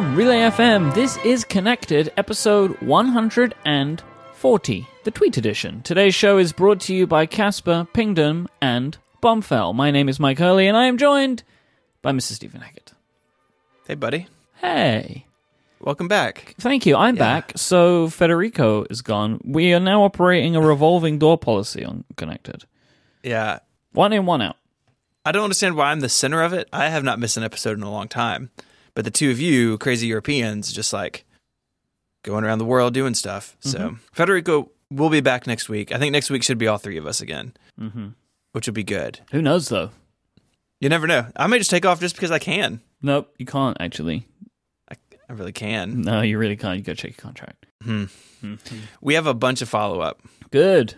From Relay FM, this is Connected, episode 140, the tweet edition. Today's show is brought to you by Casper, Pingdom, and Bombfell. My name is Myke Hurley, and I am joined by Mr. Stephen Hackett. Hey, buddy. Hey. Welcome back. Thank you. I'm Yeah. back. So Federico is gone. We are now operating a revolving door policy on Connected. Yeah. One in, one out. I don't understand why I'm the center of it. I have not missed an episode in a long time. But the two of you, crazy Europeans, just like going around the world doing stuff. So Federico will be back next week. I think next week should be all three of us again, hmm which would be good. Who knows, though? You never know. I may just take off just because I can. Nope, you can't actually. I really can. No, you really can't. You gotta check your contract. Hmm. Mhm. We have a bunch of follow up. Good.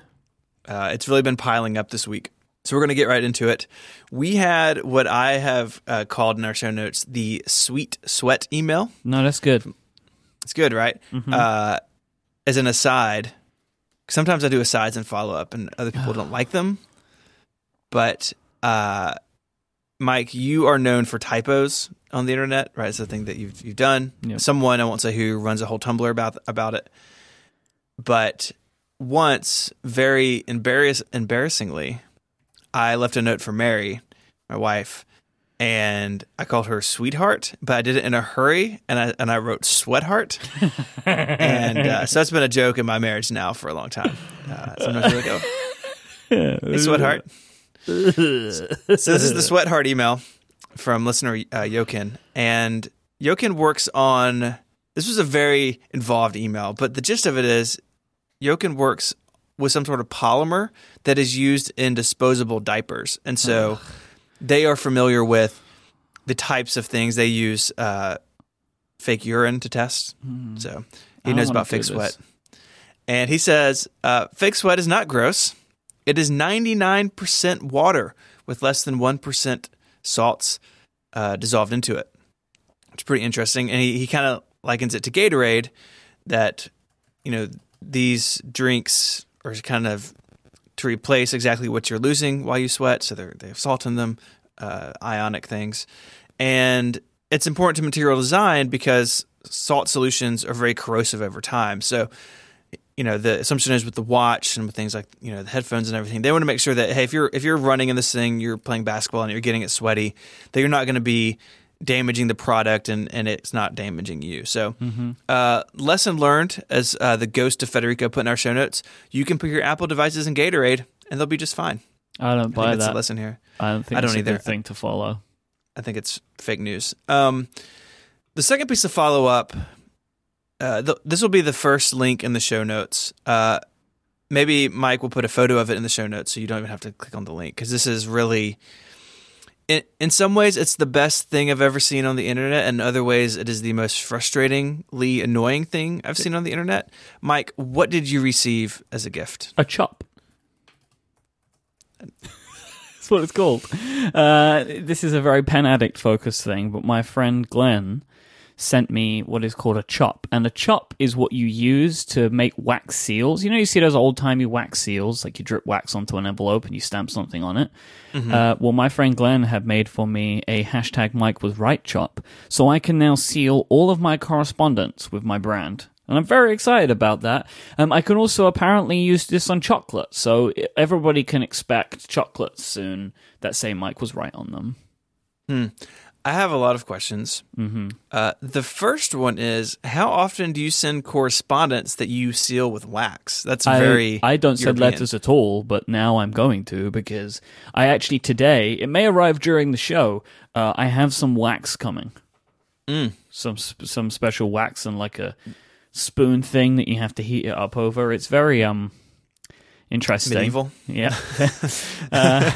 Uh, it's really been piling up this week. So we're going to get right into it. We had what I have uh, called in our show notes the sweet sweat email. No, that's good. It's good, right? Mhm. Uh, as an aside, sometimes I do asides and follow up, and other people don't like them. But uh, Myke, you are known for typos on the internet, right? It's a thing that you've you've done. Yep. Someone I won't say who runs a whole Tumblr about about it, but once, very embarrass embarrassingly, I left a note for Mary, my wife, and I called her sweetheart, but I did it in a hurry, and I and I wrote sweatheart, and uh, so that's been a joke in my marriage now for a long time. Uh, sometimes we go, "Hey, sweatheart." so this is the sweatheart email from listener uh, Yokin, and Yokin works on. This was a very involved email, but the gist of it is, Yokin works with some sort of polymer that is used in disposable diapers, and so they are familiar with the types of things they use. Uh, fake urine to test, so he knows about fake sweat. this. And he says, uh, fake sweat is not gross. It is 99% water with less than 1% salts uh, dissolved into it. It's pretty interesting. And he, he kind of likens it to Gatorade that, you know, these drinks are kind of to replace exactly what you're losing while you sweat. So they have salt in them, uh, ionic things. And it's important to material design because salt solutions are very corrosive over time. So, you know, the assumption is with the watch and with things like, you know, the headphones and everything, they want to make sure that, hey, if you're if you're running in this thing, you're playing basketball and you're getting it sweaty, that you're not going to be damaging the product and, and it's not damaging you. So, uh, lesson learned, as uh, the ghost of Federico put in our show notes, you can put your Apple devices in Gatorade and they'll be just fine. I don't I buy that's that. lesson here. I don't think I don't either. thing to follow. I think it's fake news. Um, the second piece of follow up, uh, th- this will be the first link in the show notes. Uh, maybe Myke will put a photo of it in the show notes so you don't even have to click on the link because this is really, in, in some ways, it's the best thing I've ever seen on the internet. And in other ways, it is the most frustratingly annoying thing I've seen on the internet. Myke, what did you receive as a gift? A chop. That's what it's called. Uh, this is a very pen addict focused thing, but my friend Glenn sent me what is called a chop. And a chop is what you use to make wax seals. You know, you see those old timey wax seals, like you drip wax onto an envelope and you stamp something on it. Uh, well, my friend Glenn had made for me a hashtag Myke was right chop. So I can now seal all of my correspondence with my brand. And I'm very excited about that. Um, I can also apparently use this on chocolate, so everybody can expect chocolates soon that say Myke was right on them. I have a lot of questions. Mm-hmm. Uh, the first one is how often do you send correspondence that you seal with wax? That's I, very. I don't send letters at all, but now I'm going to because I actually today it may arrive during the show. Uh, I have some wax coming, Mm. some some special wax and like a spoon thing that you have to heat it up over. It's very um interesting. Medieval. Yeah. uh,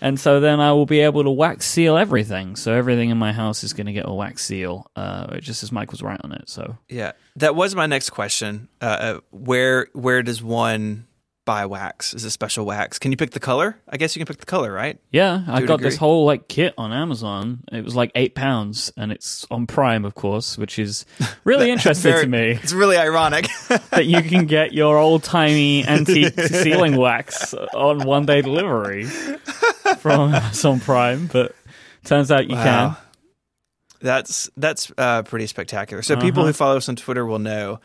and so then I will be able to wax seal everything. So everything in my house is going to get a wax seal. Uh, it just as Myke was right on it. So Yeah, that was my next question. Uh, uh, where where does one buy wax? Is it special wax? Can you pick the color? I guess you can pick the color, right? yeah, I got this whole like kit on Amazon. It was like eight pounds, and it's on Prime, of course, which is really interesting Very- to me It's really ironic. that you can get your old timey antique sealing wax on one day delivery from Amazon Prime. But turns out you Wow. That's that's uh, pretty spectacular. So people Uh-huh. who follow us on Twitter will know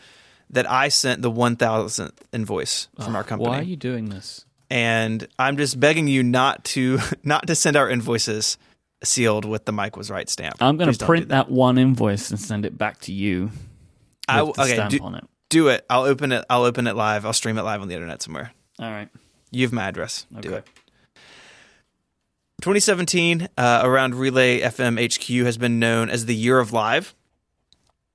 that I sent the one thousandth invoice from our company, Why are you doing this? and I'm just begging you not to not to send our invoices sealed with the Myke was right stamp. I'm going to print do that. one invoice and send it back to you. I with w- the okay, stamp do, on it. do it. I'll open it. I'll open it live. I'll stream it live on the internet somewhere. All right. You have my address. Do Okay. it. 2017 uh, around Relay FM HQ has been known as the year of live.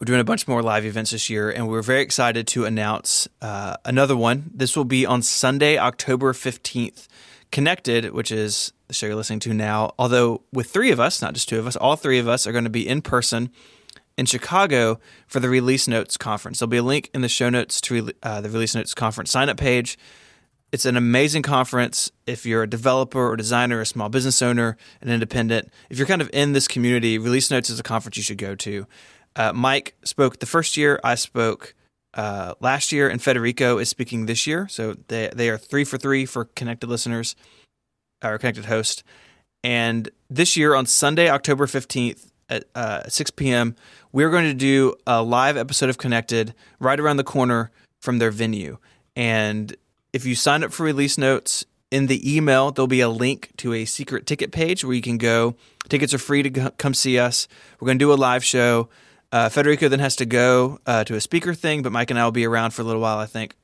We're doing a bunch more live events this year, and we're very excited to announce uh, another one. This will be on Sunday, October 15th. Connected, which is the show you're listening to now, although with three of us, not just two of us, all three of us are going to be in person in Chicago for the Release Notes conference. There'll be a link in the show notes to uh, the Release Notes conference sign up page. It's an amazing conference. If you're a developer or designer, a small business owner, an independent, if you're kind of in this community, Release Notes is a conference you should go to. Uh, Myke spoke the first year. I spoke uh, last year, and Federico is speaking this year. So they they are three for three for connected listeners or connected host. And this year on Sunday, October fifteenth at uh, six p.m., we're going to do a live episode of Connected right around the corner from their venue. And if you sign up for release notes in the email, there'll be a link to a secret ticket page where you can go. Tickets are free to come see us. We're going to do a live show. Uh, Federico then has to go uh, to a speaker thing, but Myke and I will be around for a little while, I think.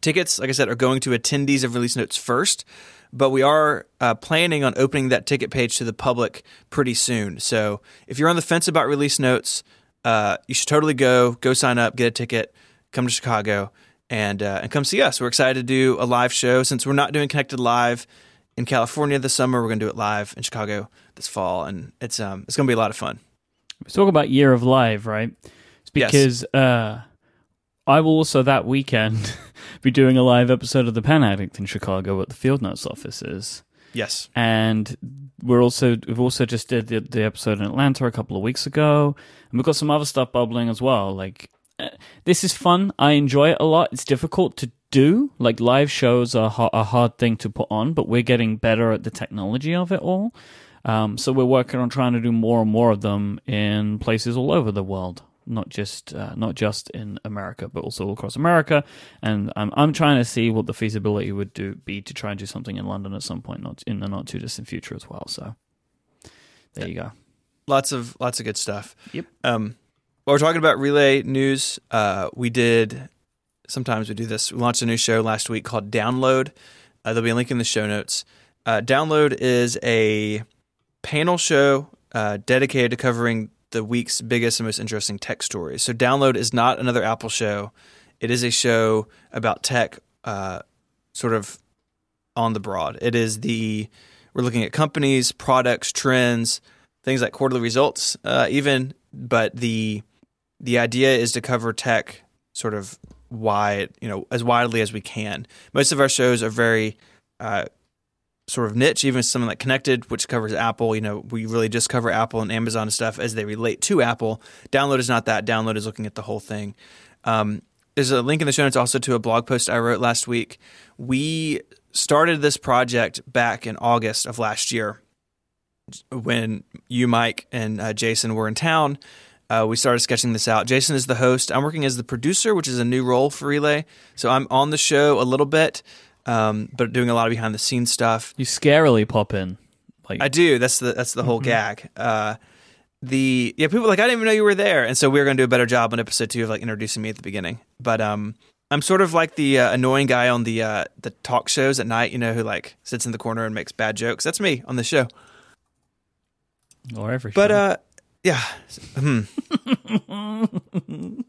Tickets, like I said, are going to attendees of release notes first, but we are uh, planning on opening that ticket page to the public pretty soon. So if you're on the fence about release notes, uh, you should totally go. Go sign up, get a ticket, come to Chicago, and uh, and come see us. We're excited to do a live show since we're not doing Connected Live in California this summer. We're going to do it live in Chicago this fall, and it's um it's going to be a lot of fun. Let's talk about Year of Live, right? It's Yes. because uh, I will also that weekend be doing a live episode of The Pen Addict in Chicago at the Field Notes offices. Yes, and we're also we've also just did the, the episode in Atlanta a couple of weeks ago, and we've got some other stuff bubbling as well. Like uh, this is fun. I enjoy it a lot. It's difficult to do. Like live shows are ha- a hard thing to put on, but we're getting better at the technology of it all. Um, so we're working on trying to do more and more of them in places all over the world, not just uh, not just in America, but also across America. And I'm I'm trying to see what the feasibility would do be to try and do something in London at some point, not in the not too distant future as well. So there you go. lots of lots of good stuff. Yep. Um, while we're talking about relay news, uh, we did. Sometimes we do this. We launched a new show last week called Download. Uh, there'll be a link in the show notes. Uh, Download is a panel show uh, dedicated to covering the week's biggest and most interesting tech stories. So, Download is not another Apple show. It is a show about tech, uh, sort of on the broad. It is the we're looking at companies, products, trends, things like quarterly results, uh, even. But the the idea is to cover tech sort of wide, you know, as widely as we can. Most of our shows are very uh, sort of niche, even something like Connected, which covers Apple. You know, we really just cover Apple and Amazon and stuff as they relate to Apple. Download is not that. Download is looking at the whole thing. Um, there's a link in the show notes also to a blog post I wrote last week. We started this project back in August of last year when you, Myke, and uh, Jason were in town. Uh, we started sketching this out. Jason is the host. I'm working as the producer, which is a new role for Relay. So I'm on the show a little bit, um, but doing a lot of behind the scenes stuff. You scarily pop in, like I do. That's the that's the whole gag. Uh, the yeah, people like I didn't even know you were there, and so we are going to do a better job on episode two of like introducing me at the beginning. But um, I'm sort of like the uh, annoying guy on the uh, the talk shows at night, you know, who like sits in the corner and makes bad jokes. That's me on the show. or every. But show. uh, yeah. Hmm.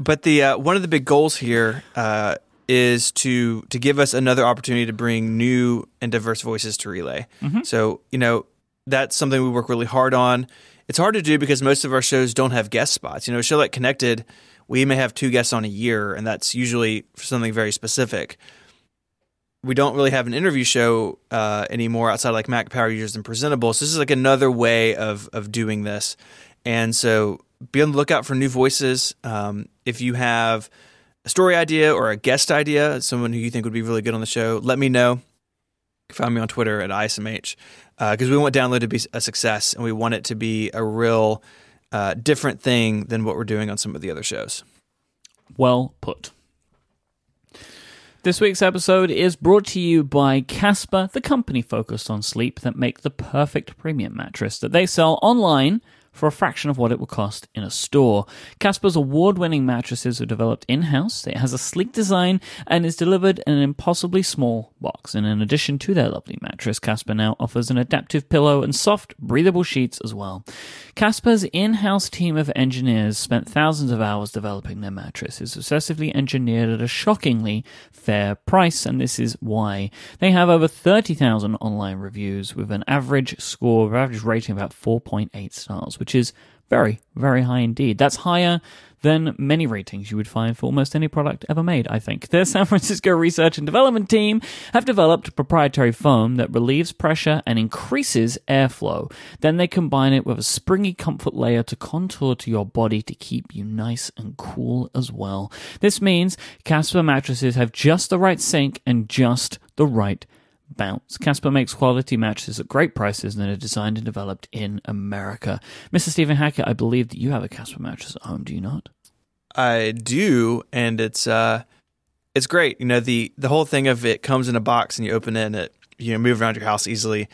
but the uh, one of the big goals here uh, is to to give us another opportunity to bring new and diverse voices to relay. So you know that's something we work really hard on. It's hard to do because most of our shows don't have guest spots. You know, a show like Connected, we may have two guests on a year, and that's usually for something very specific we don't really have an interview show uh, anymore outside like Mac Power Users and Presentable. So this is like another way of of doing this. And so be on the lookout for new voices. Um, if you have a story idea or a guest idea, someone who you think would be really good on the show, let me know. You can Find me on Twitter at ISMH because we want Download to be a success and we want it to be a real uh, different thing than what we're doing on some of the other shows. Well put. This week's episode is brought to you by Casper, the company focused on sleep that make the perfect premium mattress that they sell online for a fraction of what it would cost in a store. Casper's award winning mattresses are developed in house. It has a sleek design and is delivered in an impossibly small box. And in addition to their lovely mattress, Casper now offers an adaptive pillow and soft, breathable sheets as well. Casper's in house team of engineers spent thousands of hours developing their mattress. It's obsessively engineered at a shockingly fair price, and this is why. They have over 30,000 online reviews with an average score, average rating about 4.8 stars, which is very, very high indeed. That's higher than many ratings you would find for almost any product ever made, I think. The San Francisco research and development team have developed proprietary foam that relieves pressure and increases airflow. Then they combine it with a springy comfort layer to contour to your body to keep you nice and cool as well. This means Casper mattresses have just the right sink and just the right bounce. Casper makes quality mattresses at great prices and are designed and developed in America. Mr. Stephen Hackett, I believe that you have a Casper mattress at home, do you not? I do, and it's uh, it's great. You know the the whole thing of it comes in a box and you open it and it you know move around your house easily.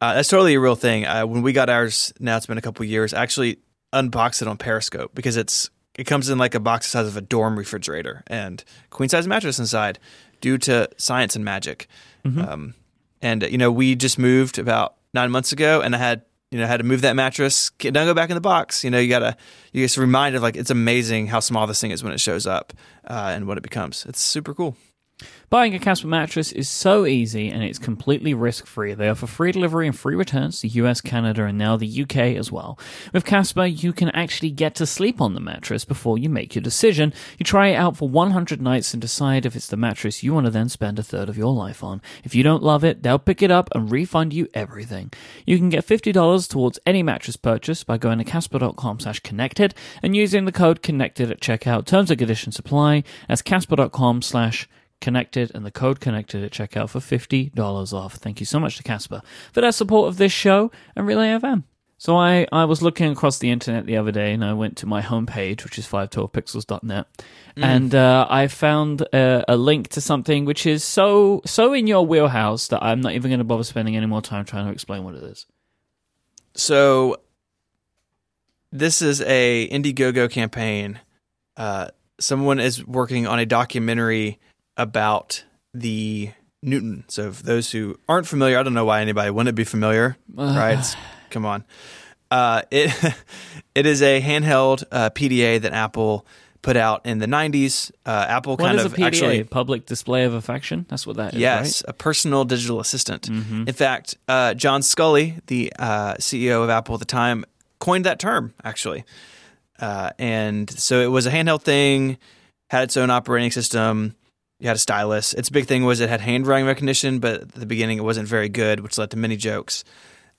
Uh, that's totally a real thing. Uh, when we got ours, now it's been a couple years. I actually unboxed it on Periscope because it's it comes in like a box the size of a dorm refrigerator and queen size mattress inside, due to science and magic. Um, and you know, we just moved about nine months ago, and I had you know had to move that mattress. Don't go back in the box. You know, you gotta you just reminded like it's amazing how small this thing is when it shows up uh, and what it becomes. It's super cool. Buying a Casper mattress is so easy and it's completely risk free. They offer free delivery and free returns to the US, Canada, and now the UK as well. With Casper, you can actually get to sleep on the mattress before you make your decision. You try it out for 100 nights and decide if it's the mattress you want to then spend a third of your life on. If you don't love it, they'll pick it up and refund you everything. You can get $50 towards any mattress purchase by going to casper.com slash connected and using the code connected at checkout. Terms and conditions apply. That's casper.com slash connected and the code connected at checkout for $50 off. Thank you so much to Casper for their support of this show and Relay FM. So I, I was looking across the internet the other day and I went to my homepage, which is 512pixels.net, and uh, I found a, a link to something which is so so in your wheelhouse that I'm not even going to bother spending any more time trying to explain what it is. So this is a Indiegogo campaign. Uh, someone is working on a documentary about the Newton. So, for those who aren't familiar, I don't know why anybody wouldn't be familiar, right? It's- come on. Uh, it it is a handheld uh, PDA that Apple put out in the '90s. Uh, Apple What kind of a PDA? actually Public display of affection? That's what that is, Yes, a personal digital assistant. In fact, uh, John Sculley, the uh, CEO of Apple at the time, coined that term actually. Uh, and so it was a handheld thing, had its own operating system. You had a stylus. Its big thing was it had handwriting recognition, but at the beginning it wasn't very good, which led to many jokes.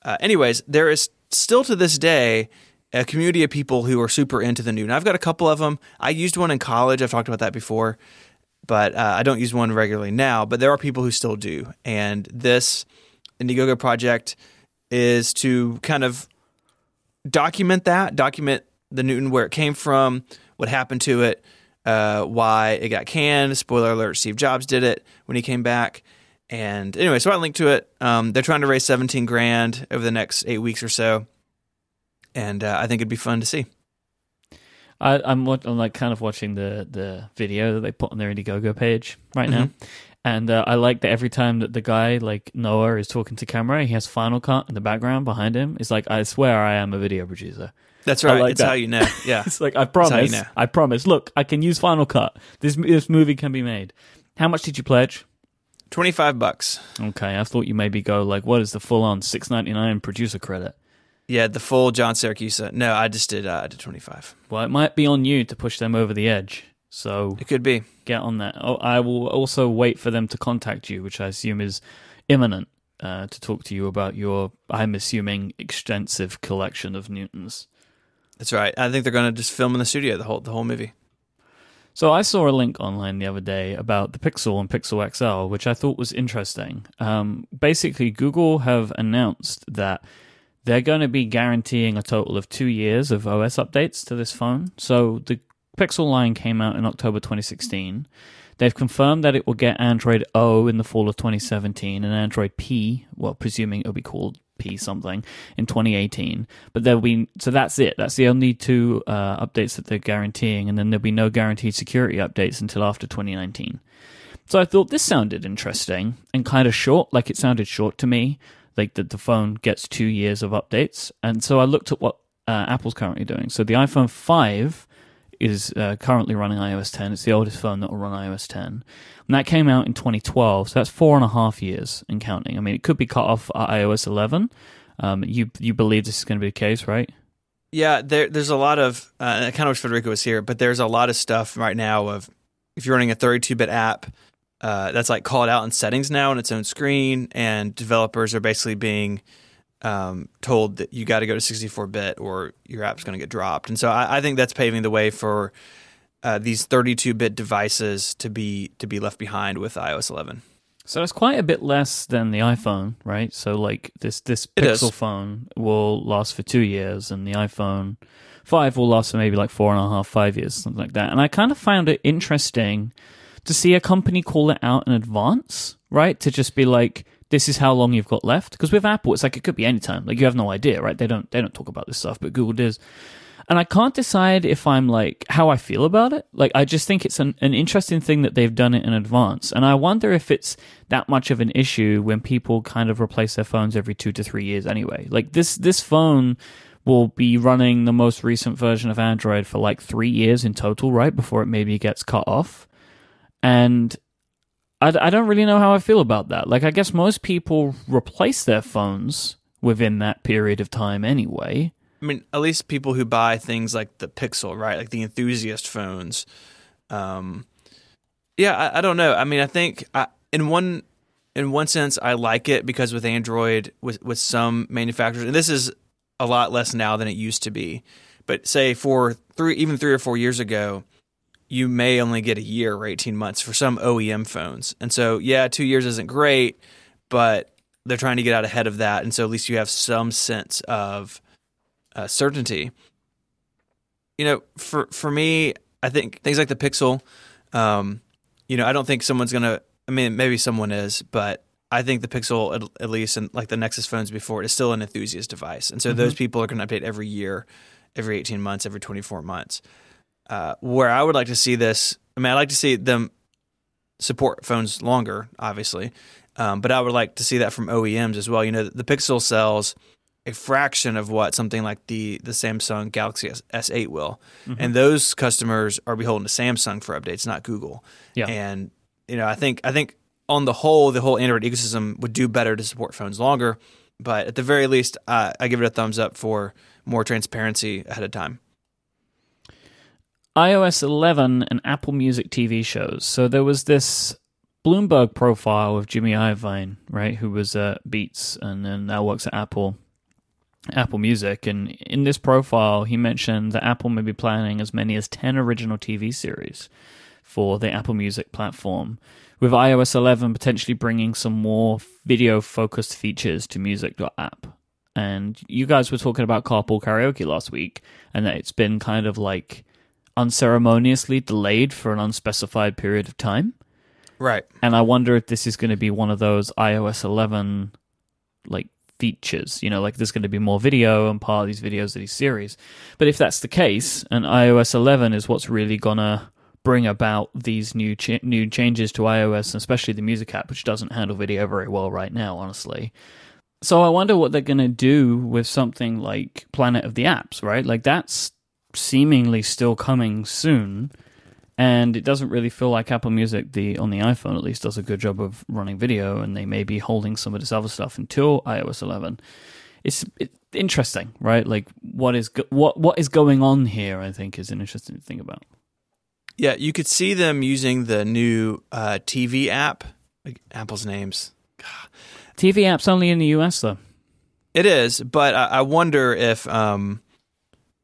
Uh, anyways, there is still to this day a community of people who are super into the Newton. I've got a couple of them. I used one in college. I've talked about that before but uh, I don't use one regularly now. But there are people who still do, and this Indiegogo project is to kind of document that, document the Newton, where it came from, what happened to it, uh, why it got canned. Spoiler alert: Steve Jobs did it when he came back. And anyway, so I linked to it. Um, they're trying to raise seventeen grand over the next eight weeks or so, and uh, I think it'd be fun to see. I, I'm, I'm like kind of watching the the video that they put on their Indiegogo page right now, Mm-hmm. and uh, I like that every time that the guy like Noah is talking to camera, he has Final Cut in the background behind him. It's like I swear I am a video producer. That's right. like it's that. how you know. Yeah. It's like I how you promise, know. I promise. Look, I can use Final Cut. This this movie can be made. How much did you pledge? Twenty five bucks. Okay, I thought you maybe go like, what is the full on six ninety nine producer credit? Yeah, the full John Siracusa. No, I just did. Uh, I did twenty five. Well, it might be on you to push them over the edge. So It could be. get on that. Oh, I will also wait for them to contact you, which I assume is imminent, uh, to talk to you about your, I'm assuming, extensive collection of Newtons. That's right. I think they're going to just film in the studio the whole the whole movie. So I saw a link online the other day about the Pixel and Pixel XL, which I thought was interesting. Um, basically, Google have announced that they're going to be guaranteeing a total of two years of OS updates to this phone. So the Pixel line came out in October 2016. They've confirmed that it will get Android O in the fall of 2017 and Android P, well, presuming it'll be called P something in 2018. But there'll be so that's it. That's the only two uh, updates that they're guaranteeing, and then there'll be no guaranteed security updates until after 2019. So I thought this sounded interesting and kind of short. Like it sounded short to me. Like that the phone gets two years of updates, and so I looked at what uh, Apple's currently doing. So the iPhone 5 is uh, currently running iOS 10. It's the oldest phone that will run iOS 10. And that came out in 2012, so that's four and a half years and counting. I mean, it could be cut off at iOS 11. Um, you you believe this is going to be the case, right? Yeah, there, there's a lot of. Uh, I kind of wish Federico was here, but there's a lot of stuff right now of if you're running a 32-bit app, uh, that's like called out in settings now on its own screen, and developers are basically being um, told that you got to go to 64 bit or your app's going to get dropped. And so I, I, think that's paving the way for uh, these 32 bit devices to be to be left behind with iOS 11. So it's quite a bit less than the iPhone, right? So like this this Pixel phone will last for two years, and the iPhone five will last for maybe like four and a half, five years, something like that. And I kind of found it interesting to see a company call it out in advance, right? To just be like, this is how long you've got left. Because with Apple, it's like it could be any time. Like you have no idea, right? They don't they don't talk about this stuff, but Google does. And I can't decide if I'm like how I feel about it. Like I just think it's an, an interesting thing that they've done it in advance. And I wonder if it's that much of an issue when people kind of replace their phones every two to three years anyway. Like this this phone will be running the most recent version of Android for like three years in total, right? Before it maybe gets cut off. And I, I don't really know how I feel about that. Like, I guess most people replace their phones within that period of time anyway. I mean, at least people who buy things like the Pixel, right? Like the enthusiast phones. Um, yeah, I, I don't know. I mean, I think I, in one in one sense, I like it because with Android, with with some manufacturers, and this is a lot less now than it used to be. But say for three, even three or four years ago, you may only get a year or 18 months for some OEM phones. And so, yeah, two years isn't great, but they're trying to get out ahead of that. And so at least you have some sense of uh, certainty. You know, for, for me, I think things like the Pixel, um, you know, I don't think someone's going to, I mean, maybe someone is, but I think the Pixel, at, at, least, and like the Nexus phones before, is still an enthusiast device. And so mm-hmm. those people are going to update every year, every 18 months, every 24 months. Uh, where I would like to see this, I mean, I'd like to see them support phones longer, obviously, um, but I would like to see that from OEMs as well. You know, the Pixel sells a fraction of what something like the the Samsung Galaxy S, 8 will, mm-hmm. and those customers are beholden to Samsung for updates, not Google. Yeah, and you know, I think I think on the whole, the whole Android ecosystem would do better to support phones longer. But at the very least, uh, I give it a thumbs up for more transparency ahead of time iOS 11 and Apple Music TV shows. So there was this Bloomberg profile of Jimmy Iovine, right, who was at Beats and then now works at Apple. Apple Music, and in this profile, he mentioned that Apple may be planning as many as 10 original TV series for the Apple Music platform, with iOS 11 potentially bringing some more video focused features to music.app. And you guys were talking about carpool karaoke last week, and that it's been kind of like unceremoniously delayed for an unspecified period of time. Right. And I wonder if this is going to be one of those iOS 11 like features, you know, like there's going to be more video and part of these videos of these series. But if that's the case, and iOS 11 is what's really going to bring about these new ch- new changes to iOS, and especially the Music app, which doesn't handle video very well right now, honestly. So I wonder what they're going to do with something like Planet of the Apps, right? Like that's seemingly still coming soon. And it doesn't really feel like Apple Music, the on the iPhone at least, does a good job of running video, and they may be holding some of this other stuff until iOS 11. It's, interesting, right? Like what is go- what what is going on here? I think is an interesting thing about. Yeah, you could see them using the new uh, TV app, like Apple's names. TV app's only in the US though. It is, but I, I wonder if um,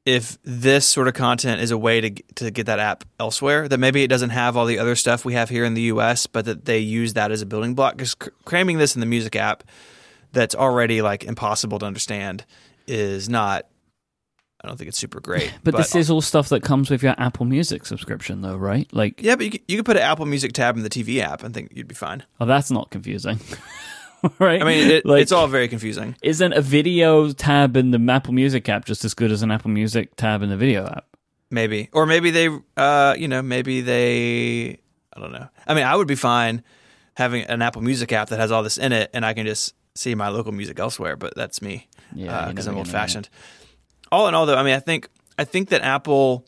if this sort of content is a way to to get that app elsewhere. That maybe it doesn't have all the other stuff we have here in the U.S., but that they use that as a building block. Because cr- cramming this in the music app, that's already like impossible to understand, is not. I don't think it's super great. But, this is all stuff that comes with your Apple Music subscription, though, right? Like, yeah, but you could, you could put an Apple Music tab in the TV app and think you'd be fine. oh, that's not confusing, right? I mean, it, Like- it's all very confusing. Isn't a video tab in the Apple Music app just as good as an Apple Music tab in the video app? Maybe, or maybe they, uh, you know, maybe they. I don't know. I mean, I would be fine having an Apple Music app that has all this in it, and I can just see my local music elsewhere. But that's me. Yeah, because you're I'm old fashioned. All in all, though, I mean, I think I think that Apple,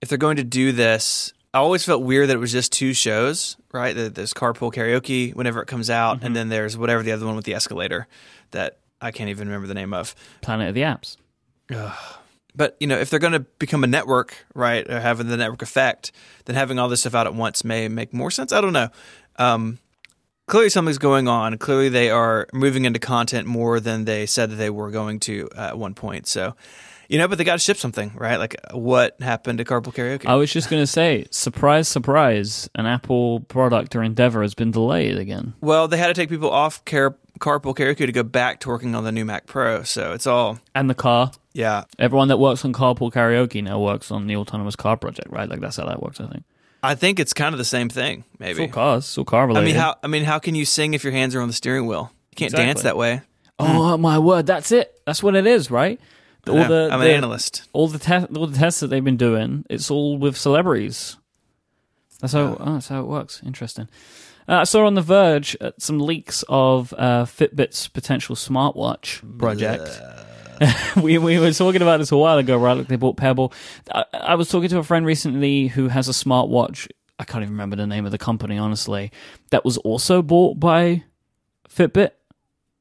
if they're going to do this, I always felt weird that it was just two shows, right? There- There's Carpool Karaoke whenever it comes out, Mm-hmm. and then there's whatever the other one with the escalator that I can't even remember the name of. Planet of the Apps. But you know, if they're going to become a network, right, or having the network effect, then having all this stuff out at once may make more sense. I don't know. Um, clearly, something's going on. Clearly, they are moving into content more than they said that they were going to at one point. So, you know, but they got to ship something, right? Like what happened to Carpool Karaoke? I was just going to say, surprise, surprise, an Apple product or endeavor has been delayed again. well, they had to take people off Car- Carpool Karaoke to go back to working on the new Mac Pro. So it's all, And the car. yeah. Everyone that works on Carpool Karaoke now works on the autonomous car project, right? Like that's how that works, I think. I think it's kind of the same thing, It's maybe. all cars, it's all car I mean, how I mean, how can you sing if your hands are on the steering wheel? You can't Exactly. dance that way. oh my word, that's it. That's what it is, right? The- all the, I'm the- an analyst. all the te- all the tests that they've been doing, it's all with celebrities. That's how oh, that's how it works. Interesting. Uh, I saw on the Verge uh, some leaks of uh, Fitbit's potential smartwatch project. we we were talking about this a while ago, right? Like they bought Pebble. I, I was talking to a friend recently who has a smartwatch. I can't even remember the name of the company, honestly. That was also bought by Fitbit.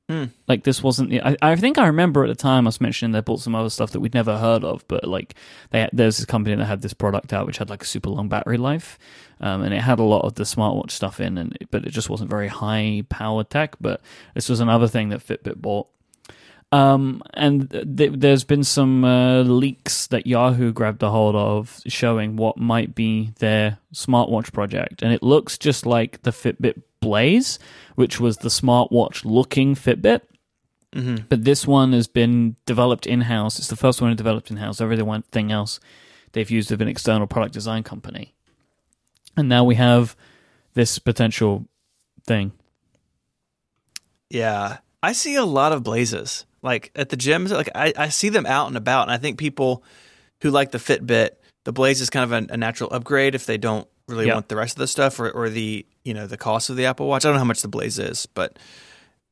Hmm. Like this wasn't. the- I, I think I remember at the time I was mentioning they bought some other stuff that we'd never heard of, but like they there's this company that had this product out which had like a super long battery life, um, and it had a lot of the smartwatch stuff in, and but it just wasn't very high power tech. But this was another thing that Fitbit bought. Um, and th- there's been some uh, leaks that Yahoo grabbed a hold of showing what might be their smartwatch project. And it looks just like the Fitbit Blaze, which was the smartwatch looking Fitbit. Mm-hmm. But this one has been developed in house. It's the first one developed in house. Everything else they've used with an external product design company. And now we have this potential thing. Yeah, I see a lot of blazes like at the gyms. Like I, I see them out and about, and I think people who like the Fitbit, the Blaze is kind of a, a natural upgrade if they don't really Yeah. want the rest of the stuff or, or the you know the cost of the Apple Watch. I don't know how much the Blaze is, but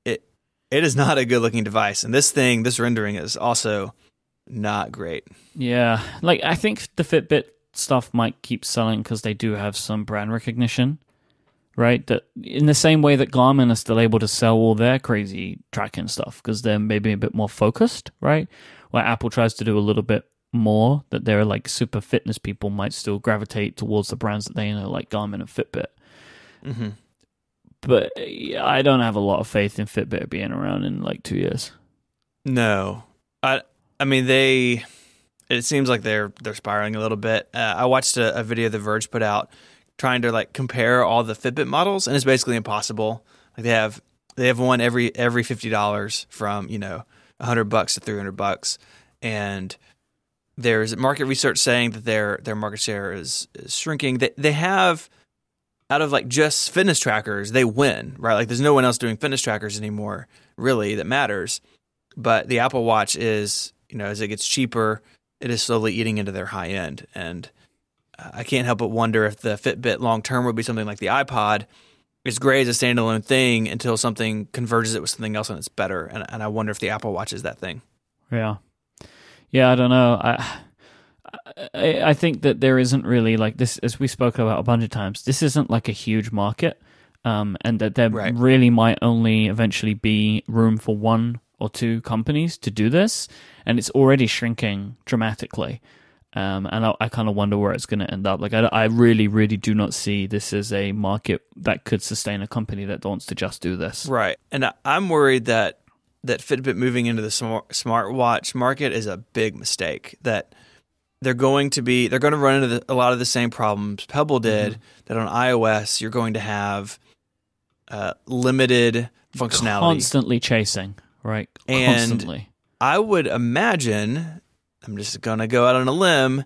it it is not a good looking device, and this thing, this rendering is also not great. Yeah, like I think the Fitbit stuff might keep selling because they do have some brand recognition, right? That in the same way that Garmin are still able to sell all their crazy tracking stuff because they're maybe a bit more focused, right? Where Apple tries to do a little bit more, that they're like super fitness people might still gravitate towards the brands that they know, like Garmin and Fitbit. hmm But I don't have a lot of faith in Fitbit being around in like two years. No, I I mean they. It seems like they're they're spiraling a little bit. Uh, I watched a, a video The Verge put out trying to like compare all the Fitbit models, and it's basically impossible. Like they have they have one every every fifty dollars from you know hundred bucks to three hundred bucks, and there's market research saying that their their market share is, is shrinking. They they have out of like just fitness trackers, they win, right? Like there's no one else doing fitness trackers anymore, really, that matters. But the Apple Watch is, you know, as it gets cheaper, it is slowly eating into their high end. And uh, I can't help but wonder if the Fitbit long term would be something like the iPod. It's great as a standalone thing until something converges it with something else and it's better. And, and I wonder if the Apple Watch is that thing. Yeah, yeah. I don't know. I, I I think that there isn't really like this, as we spoke about a bunch of times. This isn't like a huge market, um, and that there Right. really might only eventually be room for one or two companies to do this, and it's already shrinking dramatically. Um, and I, I kind of wonder where it's going to end up. Like, I, I really, really do not see this as a market that could sustain a company that wants to just do this. Right. And I'm worried that that Fitbit moving into the smart smartwatch market is a big mistake. That they're going to be they're going to run into the, a lot of the same problems Pebble did. Mm-hmm. That on iOS you're going to have uh, limited functionality. Constantly chasing, right? And- I would imagine, I'm just going to go out on a limb,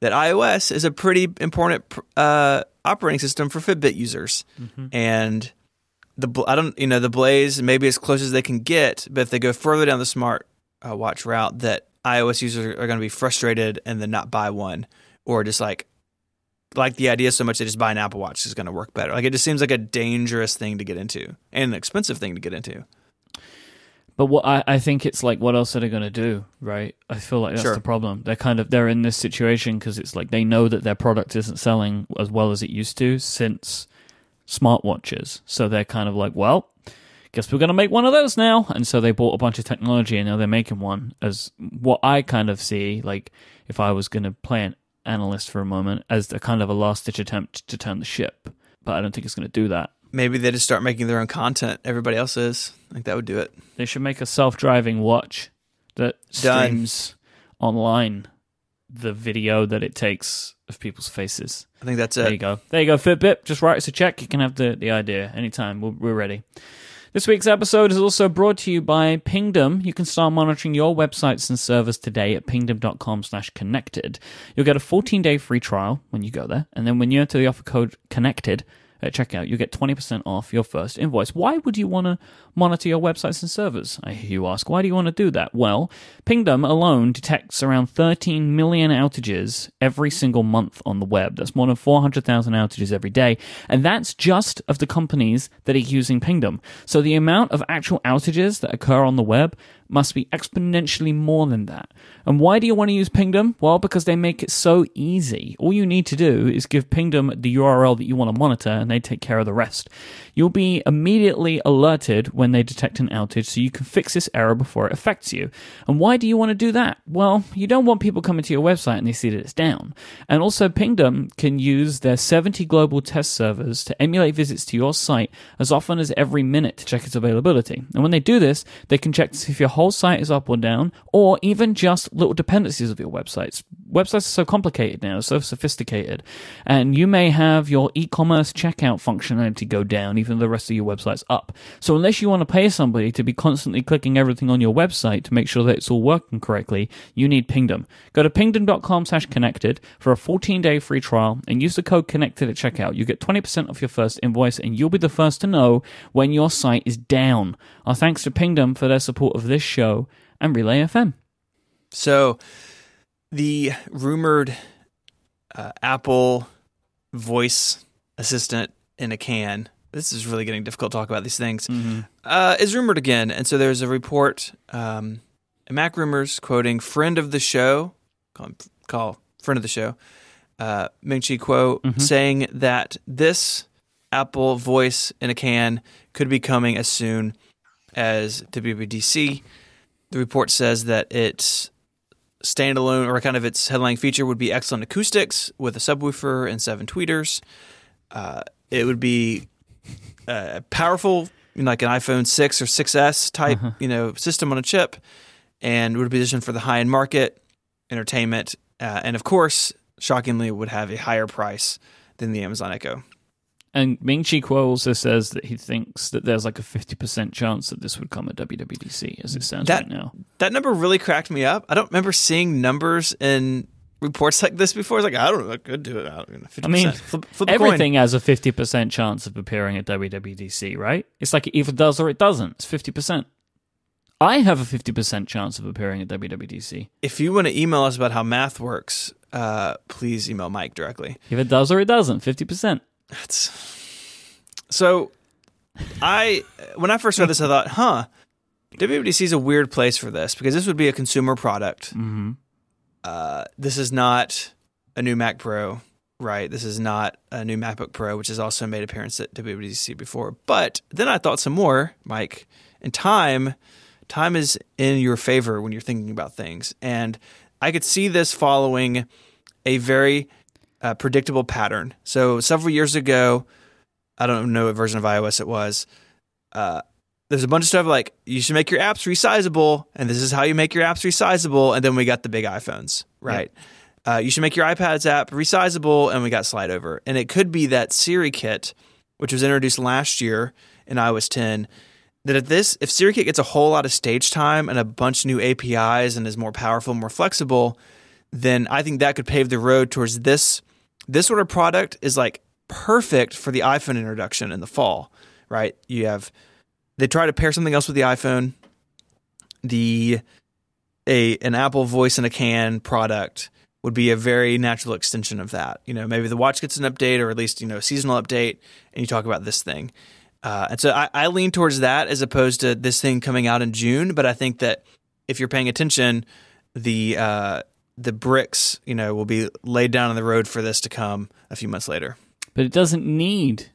that iOS is a pretty important uh, operating system for Fitbit users. And the I don't, you know, the Blaze maybe as close as they can get, but if they go further down the smart uh, watch route, that iOS users are going to be frustrated and then not buy one, or just like like the idea so much they just buy an Apple Watch is going to work better. Like it just seems like a dangerous thing to get into and an expensive thing to get into. But what I, I think it's like, what else are they going to do, right? I feel like that's Sure. the problem. They're kind of they're in this situation because it's like they know that their product isn't selling as well as it used to since smartwatches. So they're kind of like, well, guess we're going to make one of those now. And so they bought a bunch of technology and now they're making one. As what I kind of see, like if I was going to play an analyst for a moment, as a kind of a last ditch attempt to turn the ship. But I don't think it's going to do that. Maybe they just start making their own content. Everybody else is. I think that would do it. They should make a self-driving watch that Done. streams online the video that it takes of people's faces. I think that's it. There you go. There you go, Fitbit. Just write us a check. You can have the, the idea anytime. We're, we're ready. This week's episode is also brought to you by Pingdom. You can start monitoring your websites and servers today at pingdom.com slash connected. You'll get a 14-day free trial when you go there. And then when you enter the offer code connected at checkout, you'll get 20% off your first invoice. Why would you want to monitor your websites and servers? I hear you ask. Why do you want to do that? Well, Pingdom alone detects around 13 million outages every single month on the web. That's more than 400,000 outages every day. And that's just of the companies that are using Pingdom. So the amount of actual outages that occur on the web must be exponentially more than that. And why do you want to use Pingdom? Well, because they make it so easy. All you need to do is give Pingdom the URL that you want to monitor and they take care of the rest. You'll be immediately alerted when they detect an outage so you can fix this error before it affects you. And why do you want to do that? Well, you don't want people coming to your website and they see that it's down. And also, Pingdom can use their 70 global test servers to emulate visits to your site as often as every minute to check its availability. And when they do this, they can check if your whole site is up or down, or even just little dependencies of your websites. Websites are so complicated now, so sophisticated, and you may have your e-commerce checkout functionality go down, even though the rest of your website's up. So unless you want to pay somebody to be constantly clicking everything on your website to make sure that it's all working correctly, you need Pingdom. Go to pingdom.com slash connected for a 14-day free trial and use the code connected at checkout. You get 20% off your first invoice and you'll be the first to know when your site is down. Our thanks to Pingdom for their support of this show and Relay FM. So, the rumored uh, Apple voice assistant in a can. This is really getting difficult to talk about these things. Uh, is rumored again, and so there's a report, um, Mac Rumors quoting friend of the show, call, him- call friend of the show, uh, Ming Chi Kuo, saying that this Apple voice in a can could be coming as soon as WWDC. The report says that it's standalone or kind of its headline feature would be excellent acoustics with a subwoofer and seven tweeters. Uh, it would be uh, powerful, you know, like an iPhone six or 6S type, you know, system on a chip, and would be positioned for the high end market, entertainment, uh, and of course, shockingly, would have a higher price than the Amazon Echo. And Ming Chi Kuo also says that he thinks that there's like a 50% chance that this would come at WWDC as it stands That- right now. That number really cracked me up. I don't remember seeing numbers in reports like this before. It's like I don't know, I could do it. I, don't know, 50%. I mean, flip, flip. Everything has a 50% chance of appearing at WWDC, right? It's like it either does or it doesn't. It's 50%. I have a 50% chance of appearing at WWDC. If you want to email us about how math works, uh, please email Myke directly. If it does or it doesn't, 50%. That's so. I when I first read this, I thought, huh, WWDC is a weird place for this because this would be a consumer product. Mm-hmm. Uh, this is not a new Mac Pro, right? This is not a new MacBook Pro, which has also made appearance at WWDC before. But then I thought some more, Myke. And time, time is in your favor when you're thinking about things, and I could see this following a very uh, predictable pattern. So several years ago, I don't know what version of iOS it was. Uh, there's a bunch of stuff like you should make your apps resizable, and this is how you make your apps resizable. And then we got the big iPhones, right? Uh, you should make your iPads app resizable, and we got slide over. And it could be that Siri Kit, which was introduced last year in iOS 10, that if this if Siri Kit gets a whole lot of stage time and a bunch of new APIs and is more powerful, more flexible, then I think that could pave the road towards this. This sort of product is like perfect for the iPhone introduction in the fall, right? You have they try to pair something else with the iPhone. The a an Apple Voice in a Can product would be a very natural extension of that. You know, maybe the watch gets an update or at least you know a seasonal update, and you talk about this thing. Uh, and so I, I lean towards that as opposed to this thing coming out in June. But I think that if you're paying attention, the uh, the bricks, you know, will be laid down on the road for this to come a few months later. But it doesn't need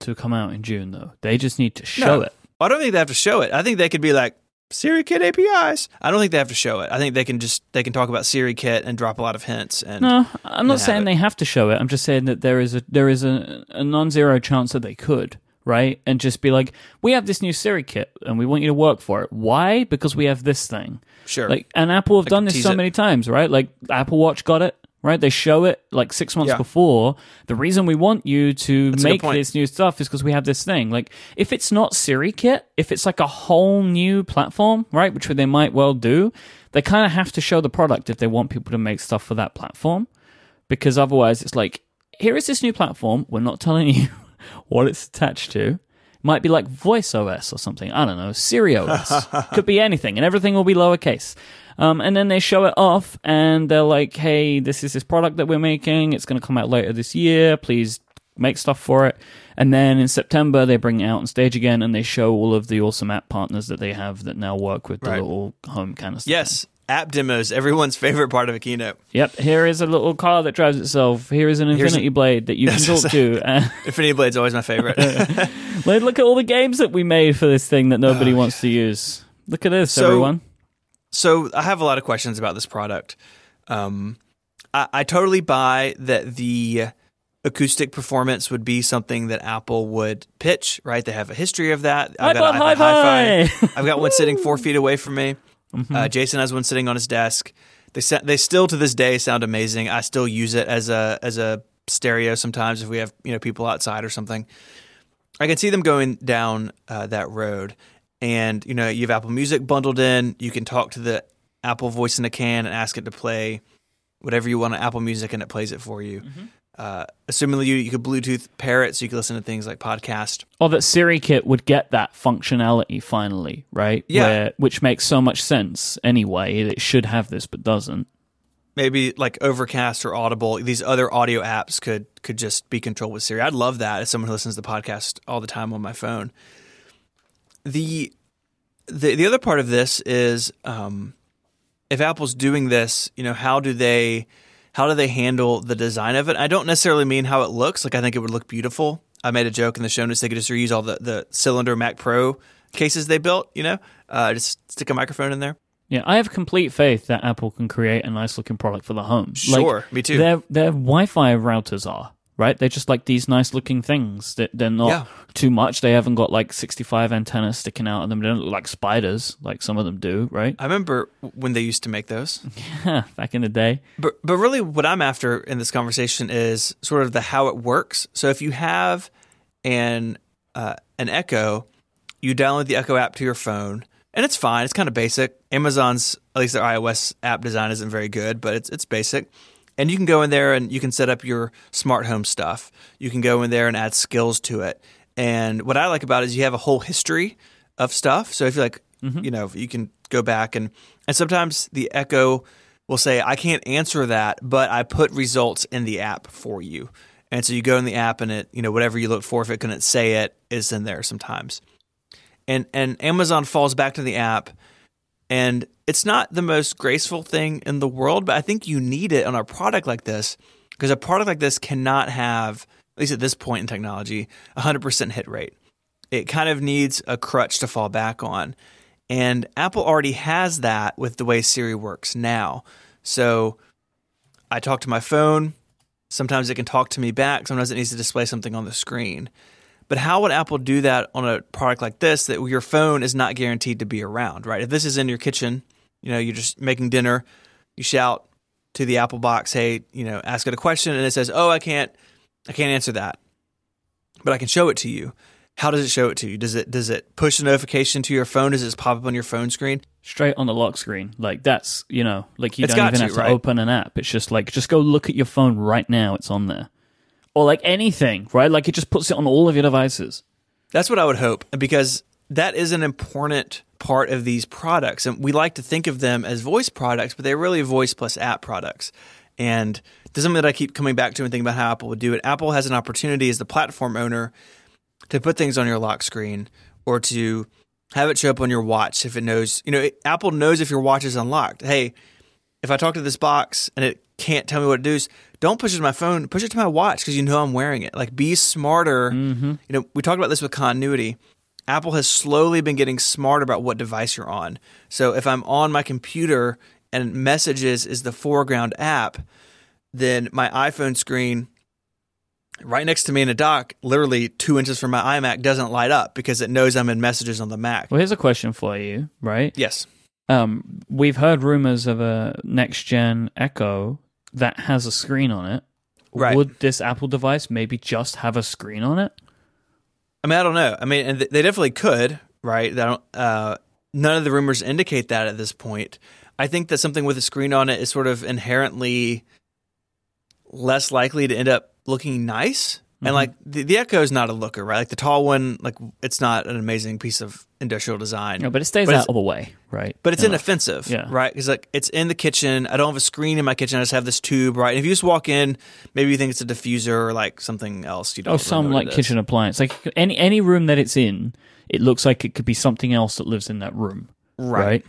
to come out in June, though. They just need to show No. it. I don't think they have to show it. I think they could be like Siri Kit APIs. I don't think they have to show it. I think they can just they can talk about Siri Kit and drop a lot of hints. And No, I'm not saying it. they have to show it. I'm just saying that there is a there is a, a non-zero chance that they could, right? And just be like, we have this new Siri kit, and we want you to work for it. Why? Because we have this thing. sure, Like, and Apple have done this so it. many times, right? Like Apple Watch got it, right? They show it like six months Yeah. before. The reason we want you to good make this new stuff is because we have this thing. Like, if it's not Siri Kit, if it's like a whole new platform, right, which they might well do, they kind of have to show the product if they want people to make stuff for that platform, because otherwise, it's like, here is this new platform. We're not telling you what it's attached to. Might be like Voice OS or something. I don't know. Siri OS. Could be anything, and everything will be lowercase. Um, and then they show it off, and they're like, "Hey, this is this product that we're making. It's going to come out later this year. Please make stuff for it." And then in September, they bring it out on stage again, and they show all of the awesome app partners that they have that now work with the Right. little home kind of stuff. yes, app demos, everyone's favorite part of a keynote. Yep. Here is a little car that drives itself. Here is an Infinity Blade that you can talk to. And Infinity Blade's is always my favorite. Like, look at all the games that we made for this thing that nobody wants to use. Look at this, So- everyone. so I have a lot of questions about this product. Um, I, I totally buy that the acoustic performance would be something that Apple would pitch. Right? They have a history of that. I've got an iPod Hi-Fi. Hi-Fi. I've got one sitting four feet away from me. Mm-hmm. Uh, Jason has one sitting on his desk. They sa- they still to this day sound amazing. I still use it as a as a stereo sometimes if we have you know people outside or something. I can see them going down uh, that road, and you know you have Apple Music bundled in. You can talk to the Apple Voice in a can and ask it to play whatever you want on Apple Music, and it plays it for you. Mm-hmm. Uh, assumingly, you you could Bluetooth pair it so you could listen to things like podcast. or that Siri Kit would get that functionality finally, right? Yeah. Where, which makes so much sense anyway. It should have this, but doesn't. maybe like Overcast or Audible, these other audio apps could could just be controlled with Siri. I'd love that as someone who listens to the podcast all the time on my phone. The the the other part of this is um, if Apple's doing this, you know, how do they how do they handle the design of it? I don't necessarily mean how it looks. Like I think it would look beautiful. I made a joke in the show notes they could just reuse all the the cylinder Mac Pro cases they built. You know, uh, just stick a microphone in there. Yeah, I have complete faith that Apple can create a nice looking product for the home. Sure, me too. Their their Wi-Fi routers are right. They're just like these nice looking things. That they're not Yeah. too much. They haven't got like sixty five antennas sticking out of them. They don't look like spiders like some of them do. Right? I remember when they used to make those. Yeah, Back in the day. But but really, what I'm after in this conversation is sort of the how it works. So if you have an uh, an Echo, you download the Echo app to your phone, and it's fine. It's kind of basic. Amazon's at least their iOS app design isn't very good, but it's it's basic. And you can go in there and you can set up your smart home stuff. You can go in there and add skills to it. And what I like about it is you have a whole history of stuff. So if you're like, mm-hmm. you know, you can go back and and sometimes the Echo will say, I can't answer that, but I put results in the app for you. And so you go in the app and it, you know, whatever you look for, if it couldn't say it, is in there sometimes. And and Amazon falls back to the app and it's not the most graceful thing in the world, but I think you need it on a product like this because a product like this cannot have, at least at this point in technology, a 100% hit rate. It kind of needs a crutch to fall back on. And Apple already has that with the way Siri works now. So I talk to my phone. Sometimes it can talk to me back. Sometimes it needs to display something on the screen. But how would Apple do that on a product like this that your phone is not guaranteed to be around, right? If this is in your kitchen, you know, you're just making dinner, you shout to the Apple box, "Hey, you know, ask it a question," and it says, "Oh, I can't, I can't answer that, but I can show it to you." How does it show it to you? Does it does it push a notification to your phone? Does it pop up on your phone screen? Straight on the lock screen. Like that's you know, like you It's don't even to, have to right? open an app. It's just like just go look at your phone right now. It's on there, or like anything, right? Like it just puts it on all of your devices. That's what I would hope because that is an important part of these products. And we like to think of them as voice products, but they're really voice plus app products. And this is something that I keep coming back to and thinking about how Apple would do it. Apple has an opportunity as the platform owner to put things on your lock screen or to have it show up on your watch if it knows, you know, Apple knows if your watch is unlocked. Hey, if I talk to this box and it can't tell me what it does, don't push it to my phone, push it to my watch because you know I'm wearing it. Like be smarter. Mm-hmm. You know, we talked about this with continuity. Apple has slowly been getting smarter about what device you're on. So if I'm on my computer and messages is the foreground app, then my iPhone screen right next to me in a dock, literally two inches from my iMac, doesn't light up because it knows I'm in messages on the Mac. Well, here's a question for you, right? Yes. Um, we've heard rumors of a next gen Echo that has a screen on it. Right. Would this Apple device maybe just have a screen on it? I mean, I don't know. I mean, and th- they definitely could, right? They don't, uh, none of the rumors indicate that at this point. I think that something with a screen on it is sort of inherently less likely to end up looking nice. Mm-hmm. And like the, the Echo is not a looker, right? Like the tall one, like it's not an amazing piece of industrial design. No, but it stays But out of the way, right? But it's Enough. inoffensive, Yeah. right? Because like it's in the kitchen. I don't have a screen in my kitchen. I just have this tube, right? And if you just walk in, maybe you think it's a diffuser or like something else. You don't Oh, some like kitchen appliance. Like any any room that it's in, it looks like it could be something else that lives in that room, Right. right?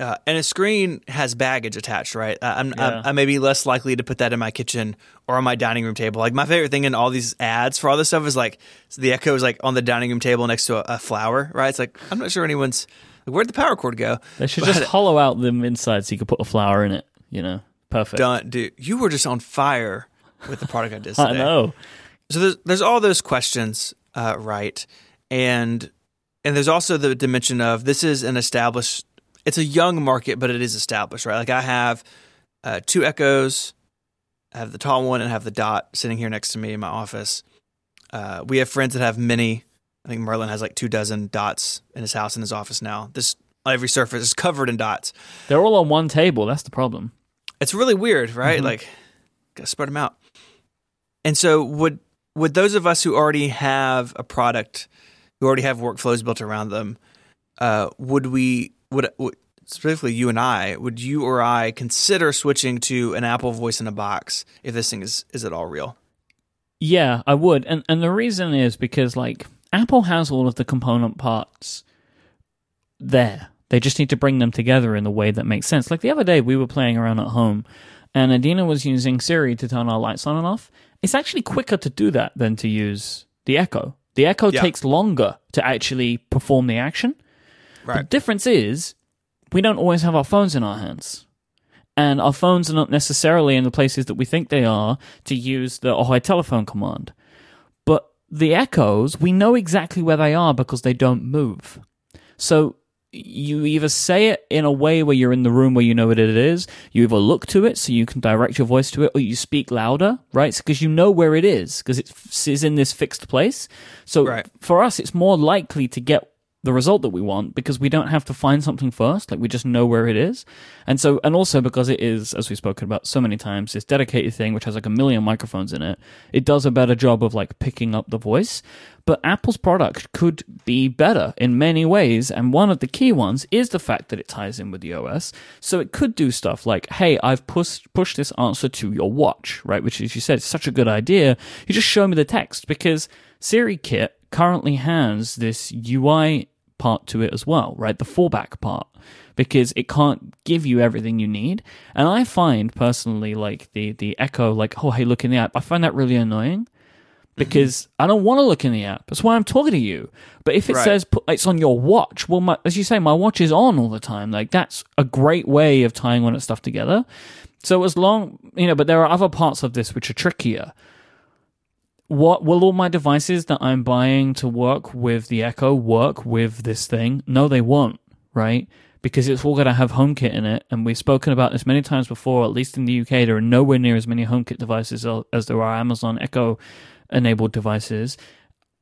Uh, and a screen has baggage attached, right? I'm, Yeah. I'm I may be less likely to put that in my kitchen or on my dining room table. Like my favorite thing in all these ads for all this stuff is like so the Echo is like on the dining room table next to a, a flower, right? It's like I'm not sure anyone's like, where'd the power cord go? They should But- just hollow out them inside so you could put a flower in it. You know, perfect. Done, dude. You were just on fire with the product I did today. I know. So there's there's all those questions, uh, right? And and there's also the dimension of this is an established. It's a young market, but it is established, right? Like I have uh, two Echoes. I have the tall one and I have the dot sitting here next to me in my office. Uh, we have friends that have many. I think Merlin has like two dozen dots in his house in his office now. This every surface is covered in dots. They're all on one table. That's the problem. It's really weird, right? Mhm. Like, gotta spread them out. And so, would would those of us who already have a product, who already have workflows built around them, uh, would we would, would specifically you and I would you or I consider switching to an Apple Voice in a box if this thing is is it all real? Yeah, I would. And and the reason is because like Apple has all of the component parts there. They just need to bring them together in a way that makes sense. Like the other day we were playing around at home and Adina was using Siri to turn our lights on and off. It's actually quicker to do that than to use the Echo. The Echo Yeah. takes longer to actually perform the action. The difference is we don't always have our phones in our hands. And our phones are not necessarily in the places that we think they are to use the Ahoy telephone command. But the echoes, we know exactly where they are because they don't move. So you either say it in a way where you're in the room where you know what it is, you either look to it so you can direct your voice to it, or you speak louder, right? Because you know where it is, because it's is in this fixed place. So Right. for us, it's more likely to get the result that we want because we don't have to find something first. Like we just know where it is. And so, and also because it is, as we've spoken about so many times, this dedicated thing which has like a million microphones in it, it does a better job of like picking up the voice. But Apple's product could be better in many ways. And one of the key ones is the fact that it ties in with the OS. So it could do stuff like, hey, I've pushed, pushed this answer to your watch, right? Which, as you said, is such a good idea. You just show me the text because Siri Kit currently has this UI part to it as well, right? The fallback part, because it can't give you everything you need. And I find personally, like the the echo, like oh hey, look in the app. I find that really annoying mm-hmm. because I don't want to look in the app. That's why I'm talking to you. But if it Right. says it's on your watch, well, my, as you say, my watch is on all the time. Like that's a great way of tying all that stuff together. So as long you know, but there are other parts of this which are trickier what will all my devices that I'm buying to work with the Echo work with this thing? No, they won't, right? Because it's all going to have HomeKit in it, and we've spoken about this many times before. At least in the UK, there are nowhere near as many HomeKit devices as there are Amazon Echo enabled devices.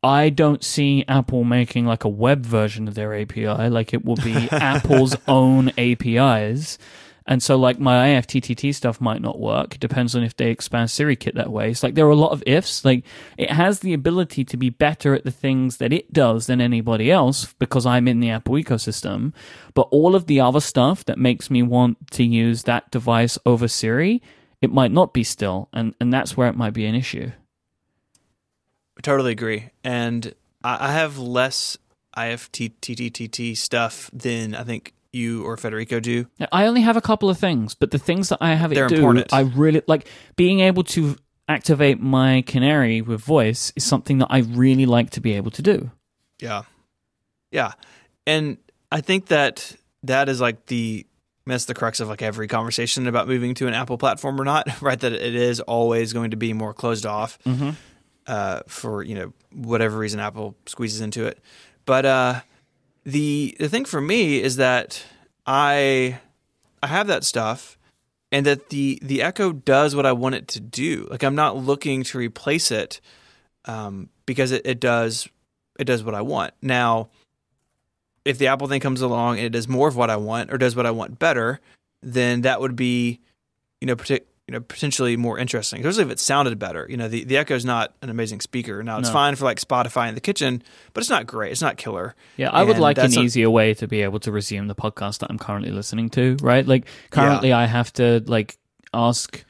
I don't see Apple making like a web version of their API, like it will be Apple's own APIs. And so, like, my IFTTT stuff might not work. It depends on if they expand SiriKit that way. It's like there are a lot of ifs. Like, it has the ability to be better at the things that it does than anybody else because I'm in the Apple ecosystem. But all of the other stuff that makes me want to use that device over Siri, it might not be still. And, and that's where it might be an issue. I totally agree. And I have less IFTTT stuff than I think you or Federico do. I only have a couple of things, but the things that I have it They're do, important. I really like being able to activate my Canary with voice is something that I really like to be able to do. Yeah. Yeah. And I think that that is like the that's the crux of like every conversation about moving to an Apple platform or not, right? That it is always going to be more closed off Mm-hmm. uh, for you know whatever reason Apple squeezes into it. But uh, the the thing for me is that I I have that stuff, and that the the Echo does what I want it to do. Like I'm not looking to replace it um, because it, it does it does what I want. Now, if the Apple thing comes along and it does more of what I want or does what I want better, then that would be you know partic- you know potentially more interesting. Especially if it sounded better. You know, the the Echo is not an amazing speaker. Now it's No. fine for like Spotify in the kitchen, but it's not great. It's not killer. Yeah, I would like an a- easier way to be able to resume the podcast that I'm currently listening to, right? Like currently I have to like ask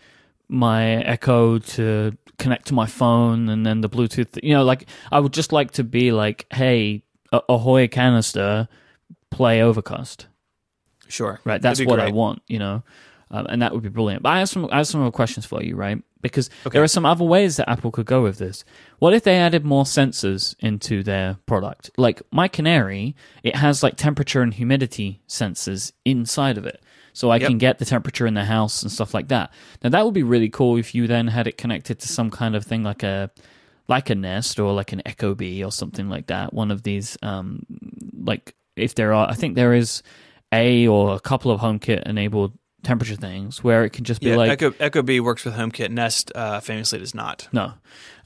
my Echo to connect to my phone and then the Bluetooth, you know, like I would just like to be like, "Hey, ahoy canister, play Overcast." Sure, right? That's what I want, you know, um, and that would be brilliant. But I have some, I have some more questions for you, right? Because Okay. there are some other ways that Apple could go with this. What if they added more sensors into their product? Like my Canary, it has like temperature and humidity sensors inside of it. So I Yep. can get the temperature in the house and stuff like that. Now that would be really cool if you then had it connected to some kind of thing like a like a Nest or like an ecobee or something like that. One of these, um, like if there are, I think there is a or a couple of HomeKit enabled temperature things where it can just be Yeah, like Echo ecobee works with HomeKit. Nest uh, famously does not. no,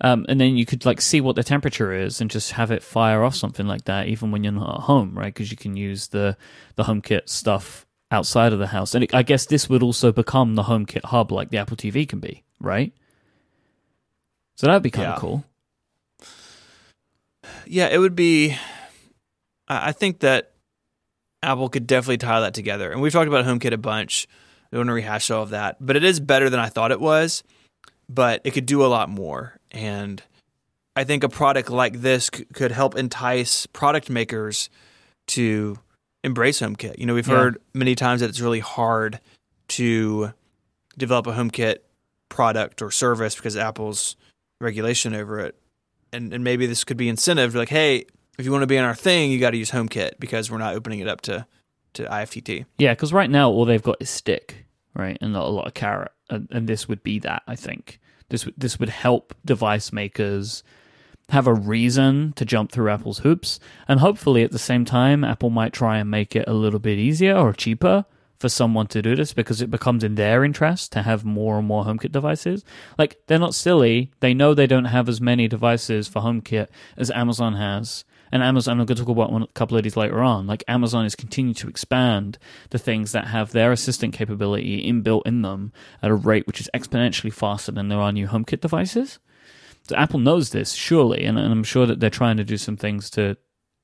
um, and then you could like see what the temperature is and just have it fire off something like that even when you're not at home, right? Because you can use the the HomeKit stuff outside of the house, and it, I guess this would also become the HomeKit hub like the Apple TV can be, right? So that'd be kind of Yeah. cool. Yeah, it would be. I I think that Apple could definitely tie that together. And we've talked about HomeKit a bunch. I don't want to rehash all of that, but it is better than I thought it was. But it could do a lot more, and I think a product like this c- could help entice product makers to embrace HomeKit. You know, we've Yeah. heard many times that it's really hard to develop a HomeKit product or service because Apple's regulation over it. And and maybe this could be incentive like, hey, if you want to be in our thing, you got to use HomeKit because we're not opening it up to to IFTTT. Yeah, because right now all they've got is stick, right, and not a lot of carrot, and, and this would be that. I think this this would help device makers have a reason to jump through Apple's hoops, and hopefully at the same time, Apple might try and make it a little bit easier or cheaper for someone to do this because it becomes in their interest to have more and more HomeKit devices. Like they're not silly; they know they don't have as many devices for HomeKit as Amazon has. And Amazon, I'm going to talk about one, a couple of these later on. Like Amazon is continuing to expand the things that have their assistant capability inbuilt in them at a rate which is exponentially faster than there are new HomeKit devices. So Apple knows this, surely, and, and I'm sure that they're trying to do some things to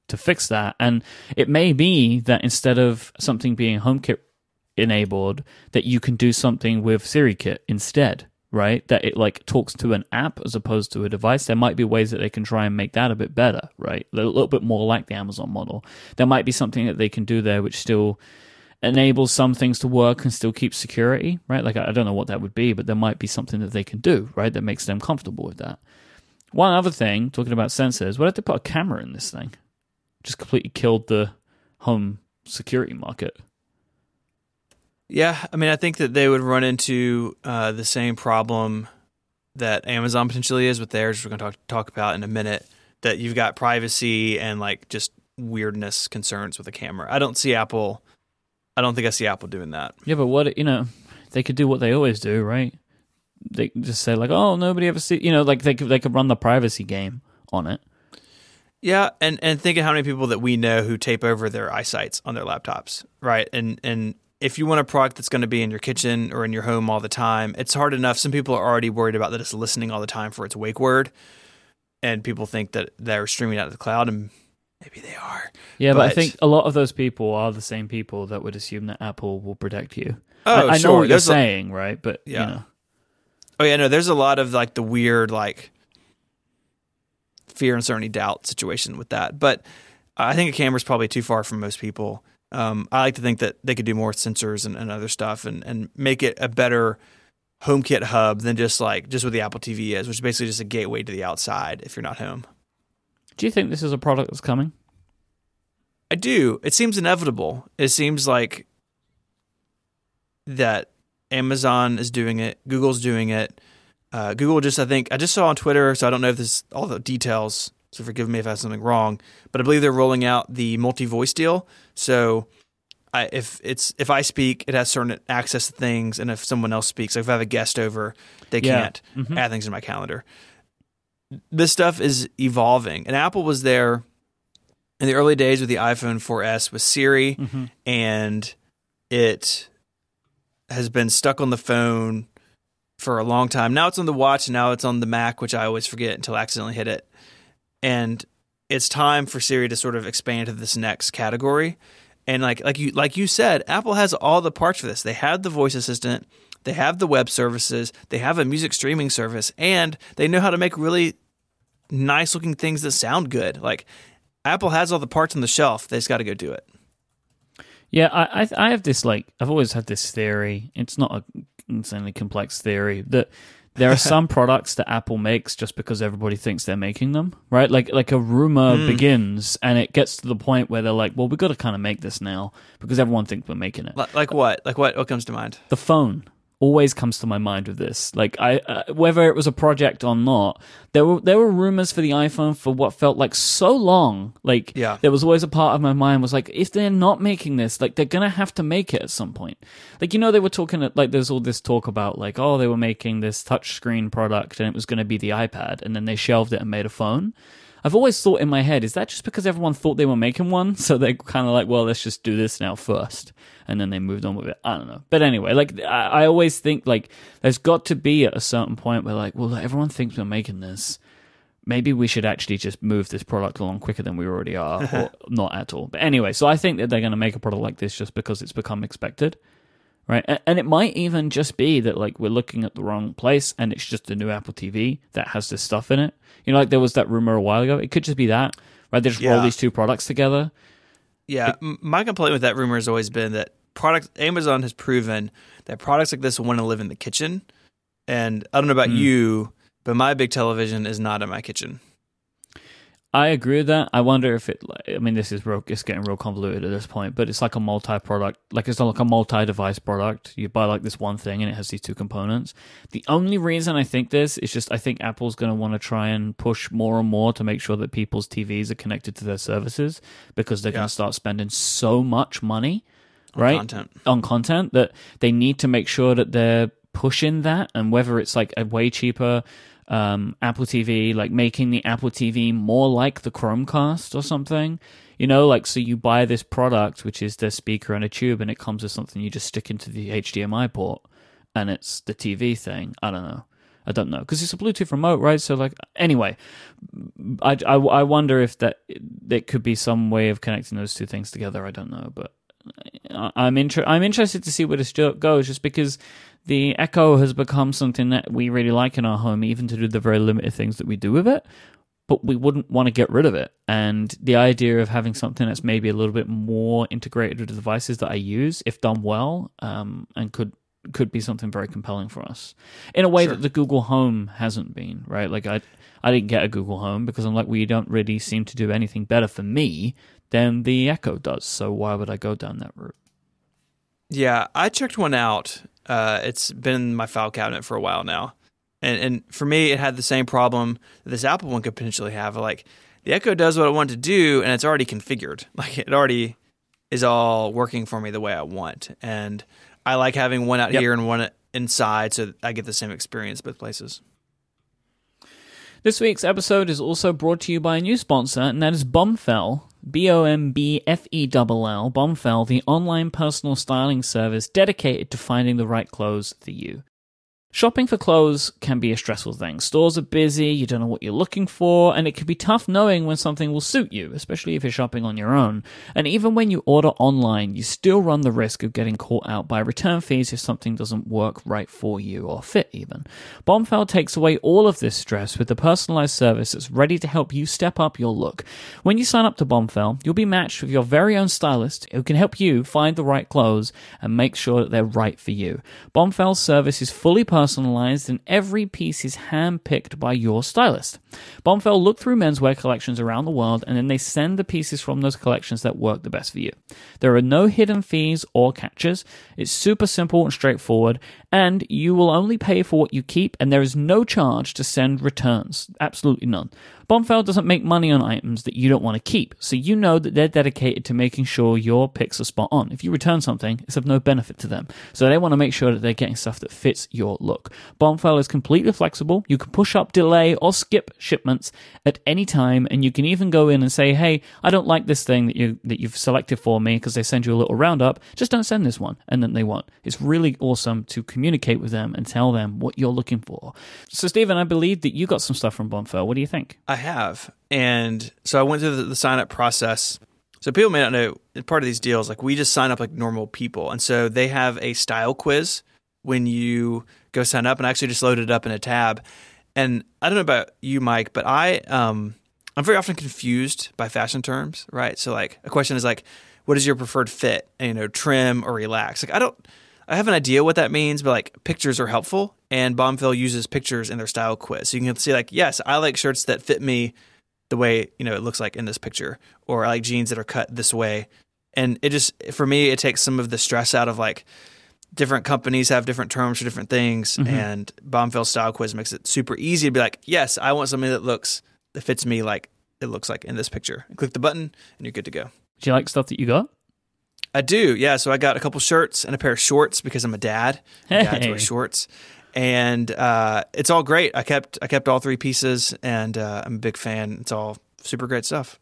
to fix that. And it may be that instead of something being HomeKit enabled, that you can do something with SiriKit instead, right? That it like talks to an app as opposed to a device. There might be ways that they can try and make that a bit better, right? A little bit more like the Amazon model. There might be something that they can do there which still enables some things to work and still keeps security, right? Like I don't know what that would be, but there might be something that they can do, right? That makes them comfortable with that. One other thing, talking about sensors, what if they put a camera in this thing? Just completely killed the home security market. Yeah, I mean, I think that they would run into uh, the same problem that Amazon potentially is with theirs, we're going to talk talk about in a minute. That you've got privacy and like just weirdness concerns with the camera. I don't see Apple. I don't think I see Apple doing that. Yeah, but what you know, they could do what they always do, right? They just say like, "Oh, nobody ever see," you know, like they could they could run the privacy game on it. Yeah, and and think of how many people that we know who tape over their iSights on their laptops, right? And and if you want a product that's going to be in your kitchen or in your home all the time, it's hard enough. Some people are already worried about that it's listening all the time for its wake word, and people think that they're streaming out of the cloud, and maybe they are. Yeah, but, I think a lot of those people are the same people that would assume that Apple will protect you. Oh, I, I know sure. what you're a- saying, right? But Yeah. you know, Oh yeah, no, there's a lot of like the weird like fear, uncertainty, doubt situation with that. But I think a camera is probably too far from most people. Um, I like to think that they could do more with sensors and, and other stuff and, and make it a better HomeKit hub than just like just what the Apple TV is, which is basically just a gateway to the outside if you're not home. do you think this is a product that's coming? I do. It seems inevitable. It seems like that Amazon is doing it, Google's doing it. Uh, Google just, I think, I just saw on Twitter, so I don't know if this all the details. So forgive me if I have something wrong, but I believe they're rolling out the multi-voice deal. So I, if it's if I speak, it has certain access to things, and if someone else speaks, like if I have a guest over, they Yeah. can't Mhm. add things in my calendar. This stuff is evolving, and Apple was there in the early days with the iPhone 4S with Siri, Mhm. and it has been stuck on the phone for a long time. Now it's on the watch, now it's on the Mac, which I always forget until I accidentally hit it. And it's time for Siri to sort of expand to this next category. And like like you like you said, Apple has all the parts for this. They have the voice assistant, they have the web services, they have a music streaming service, and they know how to make really nice looking things that sound good. Like Apple has all the parts on the shelf. They just got to go do it. Yeah, I, I I have this like I've always had this theory. It's not a insanely complex theory that there are some products that Apple makes just because everybody thinks they're making them, right? Like like a rumor Hmm. begins and it gets to the point where they're like, well, we've got to kind of make this now because everyone thinks we're making it. Li- Like what? Like what? What comes to mind? the phone always comes to my mind with this. Like I, uh, whether it was a project or not, there were there were rumors for the iPhone for what felt like so long. Like Yeah. there was always a part of my mind was like, if they're not making this, like they're gonna have to make it at some point. Like you know, they were talking at, like there's all this talk about like oh they were making this touchscreen product and it was gonna be the iPad, and then they shelved it and made a phone. I've always thought in my head, is that just because everyone thought they were making one? So they're kind of like, well, let's just do this now first. And then they moved on with it. I don't know. But anyway, like, I, I always think, like, there's got to be at a certain point where, like, well, everyone thinks we're making this. Maybe we should actually just move this product along quicker than we already are, or not at all. But anyway, so I think that they're going to make a product like this just because it's become expected right? And it might even just be that like we're looking at the wrong place, and it's just a new Apple TV that has this stuff in it. You know, like there was that rumor a while ago. It could just be that, right? They just roll these two products together. Yeah, m my complaint with that rumor has always been that product Amazon has proven that products like this want to live in the kitchen. And I don't know about Hmm. you, but my big television is not in my kitchen. I agree with that. I wonder if it. I mean, this is real. It's getting real convoluted at this point, but it's like a multi-product. Like it's not like a multi-device product. You buy like this one thing, and it has these two components. The only reason I think this is just I think Apple's going to want to try and push more and more to make sure that people's TVs are connected to their services because they're Yeah. going to start spending so much money, on right? Content. on content that they need to make sure that they're pushing that and whether it's like a way cheaper um, Apple TV, like making the Apple TV more like the Chromecast or something. You know, like so you buy this product, which is the speaker and a tube, and it comes with something you just stick into the HDMI port, and it's the TV thing. I don't know. I don't know because it's a Bluetooth remote, right? So like, anyway, I, I, I wonder if that there could be some way of connecting those two things together. I don't know, but I'm inter- I'm interested to see where this goes, just because the Echo has become something that we really like in our home, even to do the very limited things that we do with it. But we wouldn't want to get rid of it. And the idea of having something that's maybe a little bit more integrated with the devices that I use, if done well, um, and could could be something very compelling for us in a way Sure. that the Google Home hasn't been. Right? Like I I didn't get a Google Home because I'm like, well, you don't really seem to do anything better for me than the Echo does. So why would I go down that route? Yeah, I checked one out. Uh, it's been in my file cabinet for a while now, And and for me, it had the same problem that this Apple one could potentially have. Like the Echo does what I want to do, and it's already configured. Like it already is all working for me the way I want. And I like having one out Yep. here and one inside, so I get the same experience both places. This week's episode is also brought to you by a new sponsor, and that is Bombfell. B O M B F E L L, Bombfell, the online personal styling service dedicated to finding the right clothes for you. Shopping for clothes can be a stressful thing. Stores are busy, you don't know what you're looking for, and it can be tough knowing when something will suit you, especially if you're shopping on your own. And even when you order online, you still run the risk of getting caught out by return fees if something doesn't work right for you or fit even. Bombfell takes away all of this stress with a personalized service that's ready to help you step up your look. When you sign up to Bombfell, you'll be matched with your very own stylist who can help you find the right clothes and make sure that they're right for you. Bombfell's service is fully and every piece is hand-picked by your stylist. Bombfell look through menswear collections around the world and then they send the pieces from those collections that work the best for you. There are no hidden fees or catches. It's super simple and straightforward and you will only pay for what you keep and there is no charge to send returns. Absolutely none. Bombfell doesn't make money on items that you don't want to keep, so you know that they're dedicated to making sure your picks are spot on. If you return something, it's of no benefit to them. So they want to make sure that they're getting stuff that fits your look. Bombfell is completely flexible. You can push up, delay, or skip shipments at any time, and you can even go in and say, "Hey, I don't like this thing that you that you've selected for me," because they send you a little roundup. Just don't send this one, and then they won't. It's really awesome to communicate with them and tell them what you're looking for. So, Stephen, I believe that you got some stuff from Bombfell. What do you think? I have. And so I went through the, the sign up process. So people may not know part of these deals, like we just sign up like normal people. And so they have a style quiz when you go sign up and I actually just loaded it up in a tab. And I don't know about you, Myke, but I um I'm very often confused by fashion terms, right? So like a question is like, what is your preferred fit? And, you know, trim or relax? Like I don't I have an idea what that means, but like pictures are helpful, and Bombfell uses pictures in their style quiz, so you can see like, yes, I like shirts that fit me the way you know it looks like in this picture, or I like jeans that are cut this way, and it just for me it takes some of the stress out of like different companies have different terms for different things, mm-hmm. and Bombfell style quiz makes it super easy to be like, yes, I want something that looks that fits me like it looks like in this picture. And click the button, and you're good to go. Do you like stuff that you got? I do, yeah. So I got a couple shirts and a pair of shorts because I'm a dad. My Dads Hey. wear shorts, and uh, it's all great. I kept I kept all three pieces, and uh, I'm a big fan. It's all super great stuff.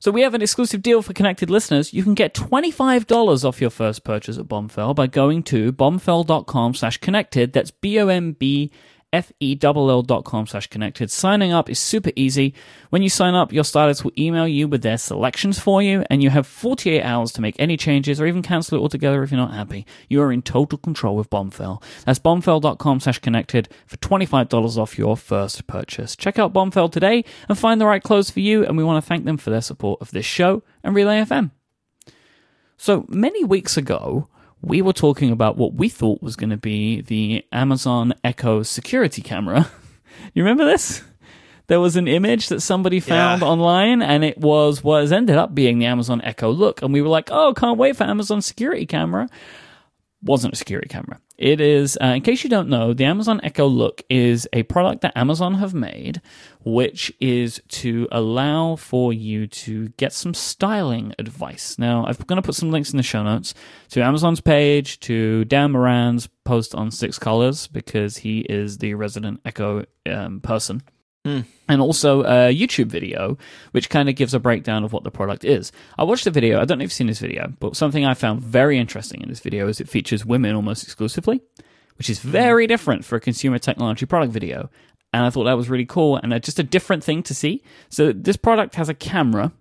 So we have an exclusive deal for connected listeners. You can get $25 off your first purchase at Bombfell by going to bombfell.com slash connected. That's B-O-M-B F-E-L-L dot com slash connected. Signing up is super easy. When you sign up, your stylist will email you with their selections for you, and you have 48 hours to make any changes or even cancel it altogether if you're not happy. You are in total control with Bombfell. That's bombfell.com slash connected for $25 off your first purchase. Check out Bombfell today and find the right clothes for you, and we want to thank them for their support of this show and Relay FM. So many weeks ago, we were talking about what we thought was going to be the Amazon Echo security camera. you remember this? There was an image that somebody found Yeah. online, and it was was ended up being the Amazon Echo Look, and we were like, "Oh, can't wait for Amazon security camera." Wasn't a security camera. It is, uh, in case you don't know, the Amazon Echo Look is a product that Amazon have made, which is to allow for you to get some styling advice. Now, I'm going to put some links in the show notes to Amazon's page, to Dan Moren's post on Six Colors, because he is the resident Echo um, person Hmm. and also a YouTube video, which kind of gives a breakdown of what the product is. I watched the video. I don't know if you've seen this video, but something I found very interesting in this video is it features women almost exclusively, which is very different for a consumer technology product video. And I thought that was really cool and just a different thing to see. So this product has a camera,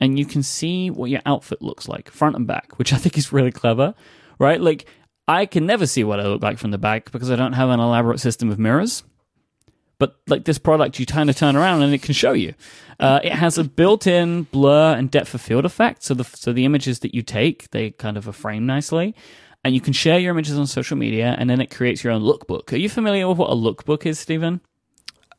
and you can see what your outfit looks like, front and back, which I think is really clever, right? Like, I can never see what I look like from the back because I don't have an elaborate system of mirrors but like this product you kind of turn around and it can show you. Uh, it has a built-in blur and depth of field effect so the so the images that you take they kind of are framed nicely and you can share your images on social media and then it creates your own lookbook. Are you familiar with what a lookbook is stephen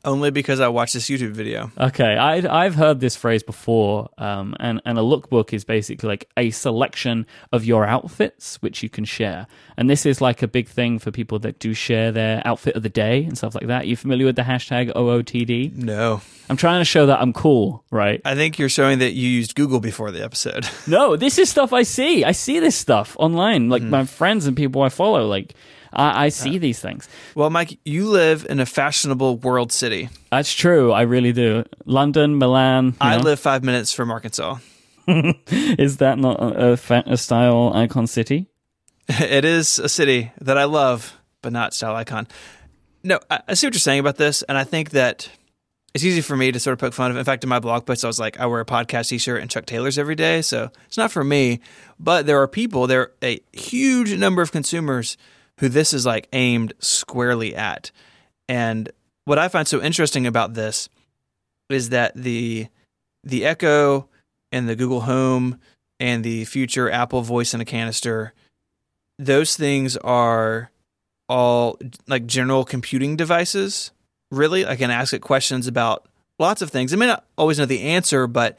only because I watched this YouTube video. Okay, I, I've heard this phrase before, um, and and a lookbook is basically like a selection of your outfits which you can share, and this is like a big thing for people that do share their outfit of the day and stuff like that. You familiar with the hashtag OOTD? No, I'm trying to show that I'm cool, right? I think you're showing that you used Google before the episode. No, this is stuff I see. I see this stuff online, like my friends and people I follow. Like I, I see these things. well, Myke, you live in a fashionable world city. That's true. I really do. London, Milan. I know? live five minutes from Arkansas. Is that not a, a, a style icon city? it is a city that I love, but not style icon. No, I, I see what you're saying about this, and I think that it's easy for me to sort of poke fun of. In fact, in my blog post, I was like, I wear a podcast t-shirt and Chuck Taylors every day, so it's not for me. But there are people, there are a huge number of consumers who this is like aimed squarely at. And what I find so interesting about this is that the the Echo and the Google Home and the future Apple Voice in a canister those things are all like general computing devices, really. I can ask it questions about lots of things. I may not always know the answer, but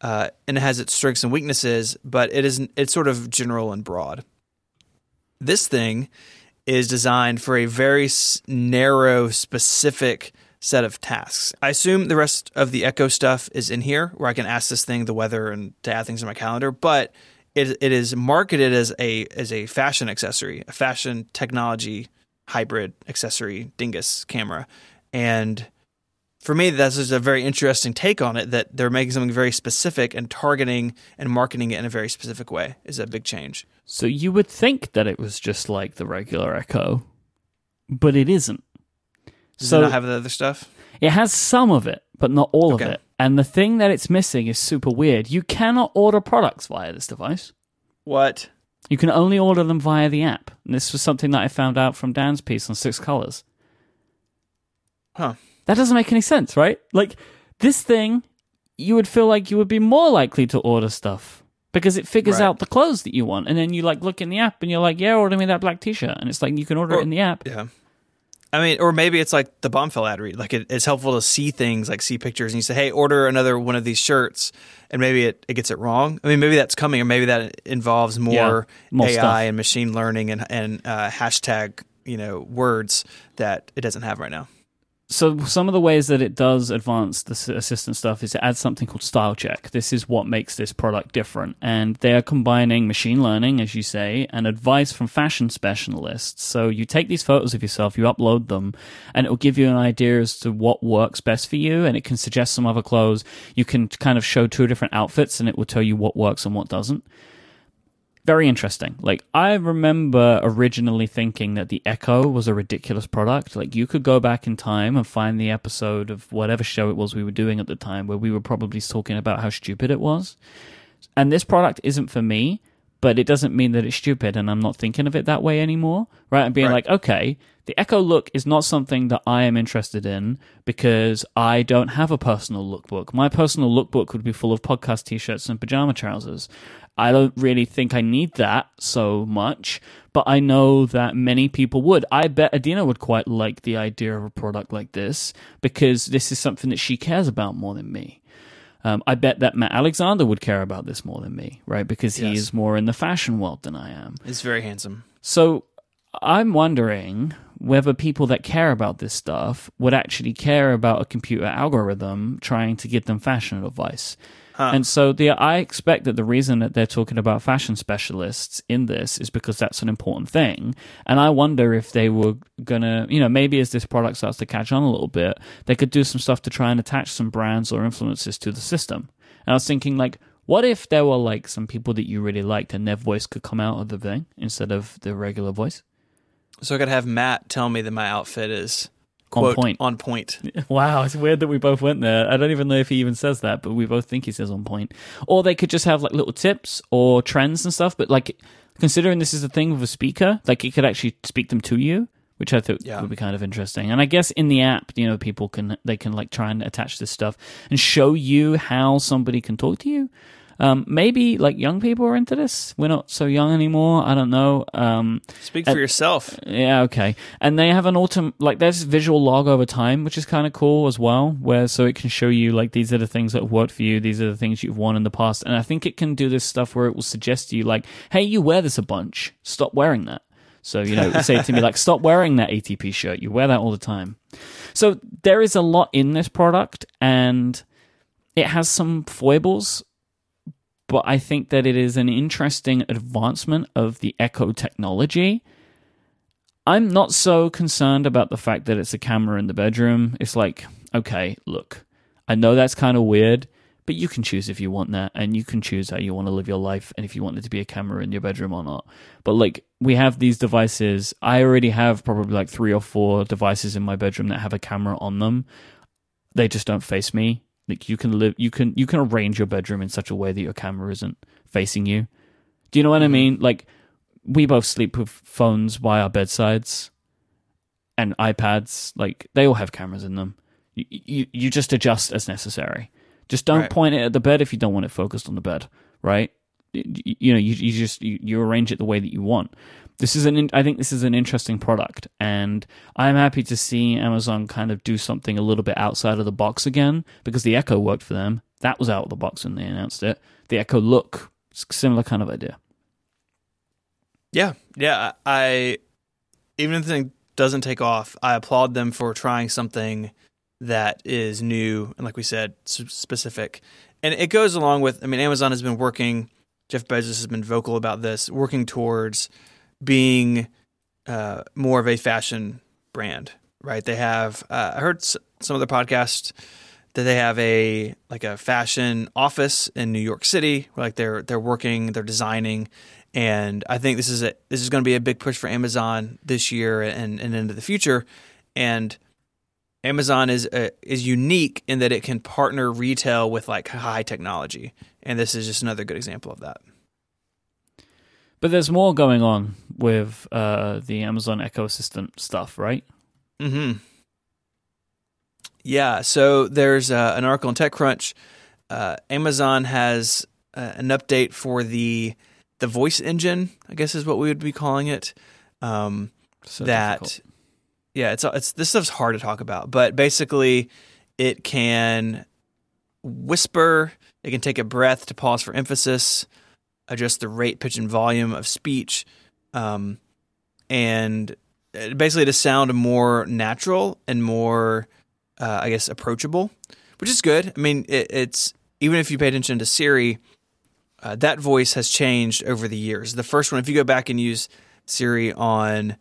uh, and it has its strengths and weaknesses, but it is it's sort of general and broad. This thing is designed for a very narrow, specific set of tasks. I assume the rest of the Echo stuff is in here, where I can ask this thing the weather and to add things in my calendar, but it, it is marketed as a as a fashion accessory, a fashion technology hybrid accessory dingus camera. And for me, that's just a very interesting take on it that they're making something very specific and targeting and marketing it in a very specific way is a big change. So you would think that it was just like the regular Echo, but it isn't. Does so it not have the other stuff? it has some of it, but not all Okay. of it. And the thing that it's missing is super weird. You cannot order products via this device. What? You can only order them via the app. And this was something that I found out from Dan's piece on Six Colors. Huh. That doesn't make any sense, right? Like this thing, you would feel like you would be more likely to order stuff because it figures Right. out the clothes that you want, and then you like look in the app and you're like, yeah, order me that black T-shirt, and it's like you can order Or- it in the app. Yeah. I mean, or maybe it's like the Bombfell ad read. Like it, it's helpful to see things, like see pictures, and you say, "Hey, order another one of these shirts," and maybe it, it gets it wrong. I mean, maybe that's coming, or maybe that involves more, more AI stuff. and machine learning and and uh, hashtag you know words that it doesn't have right now. So some of the ways that it does advance the assistant stuff is it adds something called style check. This is what makes this product different, and they are combining machine learning, as you say, and advice from fashion specialists. So you take these photos of yourself, you upload them, and it will give you an idea as to what works best for you, and it can suggest some other clothes. You can kind of show two different outfits, and it will tell you what works and what doesn't very interesting. Like I remember originally thinking that the Echo was a ridiculous product. Like you could go back in time and find the episode of whatever show it was we were doing at the time where we were probably talking about how stupid it was. And this product isn't for me, but it doesn't mean that it's stupid and I'm not thinking of it that way anymore. Right? I'm being Right. like, okay, the Echo look is not something that I am interested in because I don't have a personal lookbook. My personal lookbook would be full of podcast t-shirts and pajama trousers. I don't really think I need that so much, but I know that many people would. I bet Adina would quite like the idea of a product like this because this is something that she cares about more than me. Um, I bet that Matt Alexander would care about this more than me, right? Because he Yes. is more in the fashion world than I am. It's very handsome. So I'm wondering whether people that care about this stuff would actually care about a computer algorithm trying to give them fashion advice. And so the I expect that the reason that they're talking about fashion specialists in this is because that's an important thing. And I wonder if they were gonna, you know, maybe as this product starts to catch on a little bit, they could do some stuff to try and attach some brands or influences to the system. And I was thinking like, what if there were like some people that you really liked and their voice could come out of the thing instead of the regular voice? So I could have Matt tell me that my outfit is On point. On point. Wow, it's weird that we both went there. I don't even know if he even says that, but we both think he says on point. Or they could just have like little tips or trends and stuff. But like, considering this is a thing with a speaker, like it could actually speak them to you, which I thought Yeah. would be kind of interesting. And I guess in the app, you know, people can they can like try and attach this stuff and show you how somebody can talk to you. Um, maybe like young people are into this. We're not so young anymore. I don't know. Um, Speak for yourself. yeah, okay. And they have an autumn like there's visual log over time, which is kind of cool as well, where so it can show you like these are the things that have worked for you, these are the things you've worn in the past. And I think it can do this stuff where it will suggest to you like, hey, you wear this a bunch. Stop wearing that. So, you know, say to me like, stop wearing that ATP shirt. You wear that all the time. So there is a lot in this product and it has some foibles, but I think that it is an interesting advancement of the Echo technology. I'm not so concerned about the fact that it's a camera in the bedroom. It's like, okay, look, I know that's kind of weird, but you can choose if you want that, and you can choose how you want to live your life, and if you want it to be a camera in your bedroom or not. But like, we have these devices. I already have probably like three or four devices in my bedroom that have a camera on them. They just don't face me. Like, you can live, you can, you can arrange your bedroom in such a way that your camera isn't facing you. Do you know what I mm. mean? Like, we both sleep with phones by our bedsides and iPads. Like they all have cameras in them. You you, you just adjust as necessary. Just don't Right. point it at the bed if you don't want it focused on the bed, right? You, you know, you, you just you, you arrange it the way that you want. This is an in- I think this is an interesting product, and I'm happy to see Amazon kind of do something a little bit outside of the box again because the Echo worked for them. That was out of the box when they announced it. The Echo Look, similar kind of idea. Yeah, yeah. I even if the thing doesn't take off, I applaud them for trying something that is new and, like we said, specific. And it goes along with. I mean, Amazon has been working. Jeff Bezos has been vocal about this, working towards being uh, more of a fashion brand. Right? They have. Uh, I heard some of the podcasts that they have a like a fashion office in New York City. Where, like they're they're working, they're designing, and I think this is a this is going to be a big push for Amazon this year and and into the future. And Amazon is uh, is unique in that it can partner retail with like high technology, and this is just another good example of that. But there's more going on with uh, the Amazon Echo Assistant stuff, right? Mm-hmm. Yeah. So there's uh, an article in TechCrunch. Uh, Amazon has uh, an update for the the voice engine. I guess is what we would be calling it. Um, So that difficult. yeah, it's it's this stuff's hard to talk about, but basically, it can whisper. It can take a breath to pause for emphasis, adjust the rate, pitch, and volume of speech, um, and basically to sound more natural and more, uh, I guess, approachable, which is good. I mean, it, it's even if you pay attention to Siri, uh, that voice has changed over the years. The first one, if you go back and use Siri on,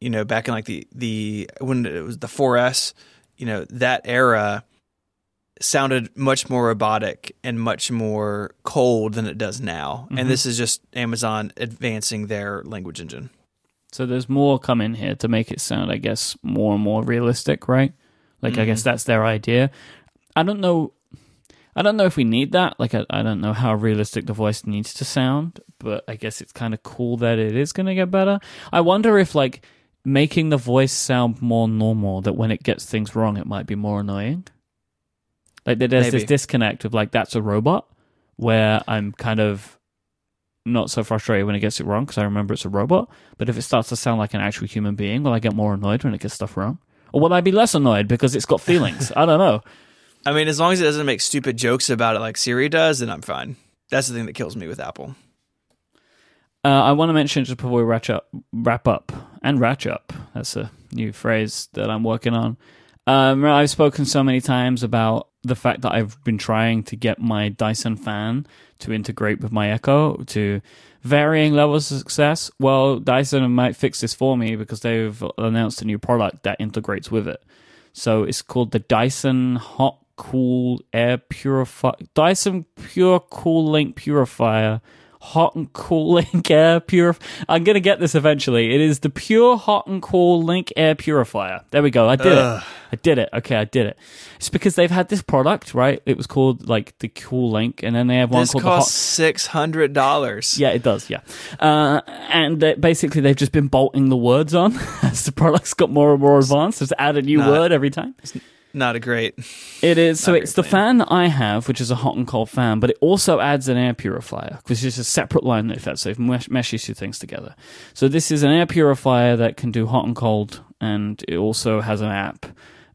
you know, back in like the the when it was the 4S, you know, that era sounded much more robotic and much more cold than it does now. Mhm. And this is just Amazon advancing their language engine. So there's more coming here to make it sound, I guess, more and more realistic, right? Like I guess that's their idea. I don't know. I don't know if we need that. Like I, I don't know how realistic the voice needs to sound, but I guess it's kind of cool that it is going to get better. I wonder if like making the voice sound more normal, that when it gets things wrong, it might be more annoying. Like there's Maybe. this disconnect of like that's a robot, where I'm kind of not so frustrated when it gets it wrong because I remember it's a robot. But if it starts to sound like an actual human being, will I get more annoyed when it gets stuff wrong? Or will I be less annoyed because it's got feelings? I don't know. I mean, as long as it doesn't make stupid jokes about it like Siri does, then I'm fine. That's the thing that kills me with Apple. Uh, I want to mention just before we wrap up, wrap up and ratch up. That's a new phrase that I'm working on. Um, I've spoken so many times about the fact that I've been trying to get my Dyson fan to integrate with my Echo to varying levels of success. Well, Dyson might fix this for me because they've announced a new product that integrates with it. So it's called the Dyson Hot Cool Air Purifier, Dyson Pure Cool Link Purifier hot and cool link air purifier. I'm gonna get this eventually. It is the pure hot and cool link air purifier. There we go. I did Ugh. it. I did it. Okay, I did it. It's because they've had this product, right? It was called like the Cool Link, and then they have one This called costs the six hundred dollars. Yeah, it does. Yeah, uh, and uh, basically they've just been bolting the words on as the product's got more and more advanced. Just add a new Nah. word every time. Not a great. It is. So it's the fan that I have, which is a hot and cold fan, but it also adds an air purifier, which is a separate line if that's so it meshes two things together. So this is an air purifier that can do hot and cold, and it also has an app.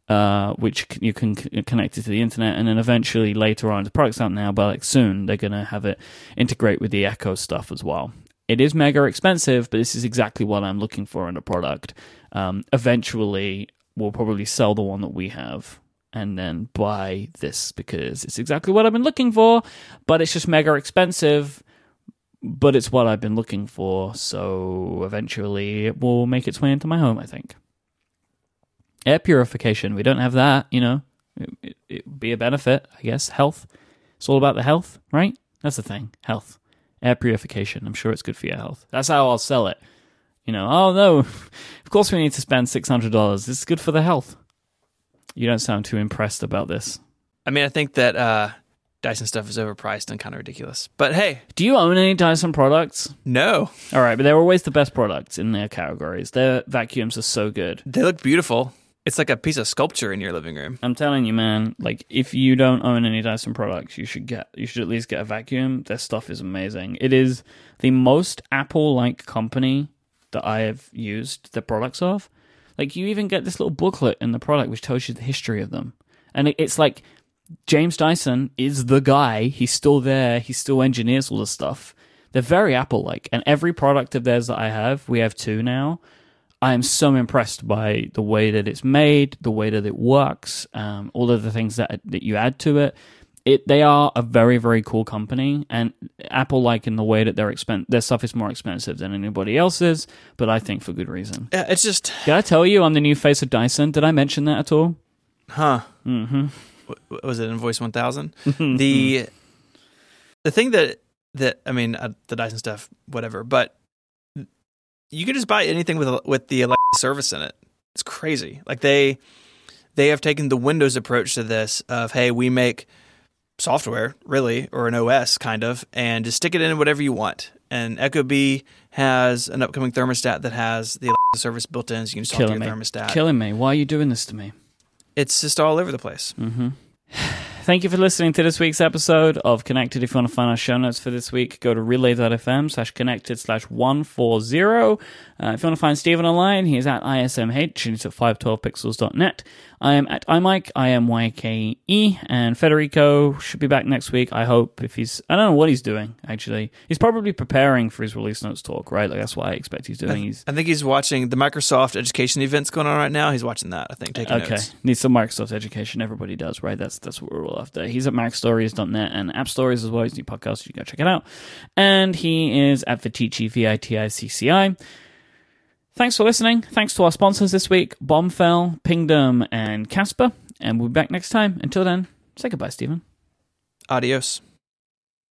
Uh, which you can connect it to the internet, and then eventually later on, the product's out now, but like soon they're gonna have it integrate with the Echo stuff as well. It is mega expensive, but this is exactly what I'm looking for in a product. Um, eventually, we'll probably sell the one that we have and then buy this because it's exactly what I've been looking for, but it's just mega expensive. But it's what I've been looking for, so eventually it will make its way into my home, I think. Air purification, we don't have that, you know. It, it, would be a benefit, I guess. Health. It's all about the health, right? That's the thing. Health. Air purification. I'm sure it's good for your health. That's how I'll sell it. You know, oh no, of course we need to spend $600. It's good for the health. You don't sound too impressed about this. I mean, I think that uh, Dyson stuff is overpriced and kind of ridiculous. But hey, Do you own any Dyson products? no, All right, but they're always the best products in their categories. Their vacuums are so good. they look beautiful. It's like a piece of sculpture in your living room. I'm telling you, man. Like, if you don't own any Dyson products, you should get. You should at least get a vacuum. Their stuff is amazing. It is the most Apple-like company that I have used the products of. Like, you even get this little booklet in the product which tells you the history of them, and it's like James Dyson is the guy. He's still there. He still engineers all the stuff. They're very Apple-like, and every product of theirs that I have, we have two now. I am so impressed by the way that it's made, the way that it works, um, all of the things that that you add to it. It they are a very very cool company, and Apple like in the way that their expen- their stuff is more expensive than anybody else's, but I think for good reason. Yeah, it's just, Did I tell you I'm the new face of Dyson? Did I mention that at all? huh? Mm-hmm. was it Invoice One Thousand? the the thing that that I mean, uh, the Dyson stuff, whatever, but you can just buy anything with with the Alexa service in it. It's crazy. Like they they have taken the Windows approach to this of hey, we make software really or an OS kind of, and just stick it in whatever you want. And ecobee has an upcoming thermostat that has the Alexa service built in, so you can just talk to Killing your me. thermostat. Killing me. Why are you doing this to me? it's just all over the place. Mm-hmm. Thank you for listening to this week's episode of Connected. If you want to find our show notes for this week, go to relay.fm slash connected slash 140. Uh, if you want to find Stephen online, he is at ISMH and he's at 512pixels.net. I am at iMyke, I am YKE, and Federico should be back next week, I hope. If he's, I don't know what he's doing, actually. He's probably preparing for his release notes talk, right? Like, that's what I expect he's doing. He's I think he's watching the Microsoft education events going on right now. He's watching that. I think taking Okay, notes. needs some Microsoft education. Everybody does, right? That's that's what we're all after. He's at MacStories.net and App Stories as well. He's a new podcast. You can go check it out. And he is at Viticci, V I T I C C I. Thanks for listening. Thanks to our sponsors this week, Bombfell, Pingdom, and Casper. And we'll be back next time. Until then, say goodbye, Stephen. Adios.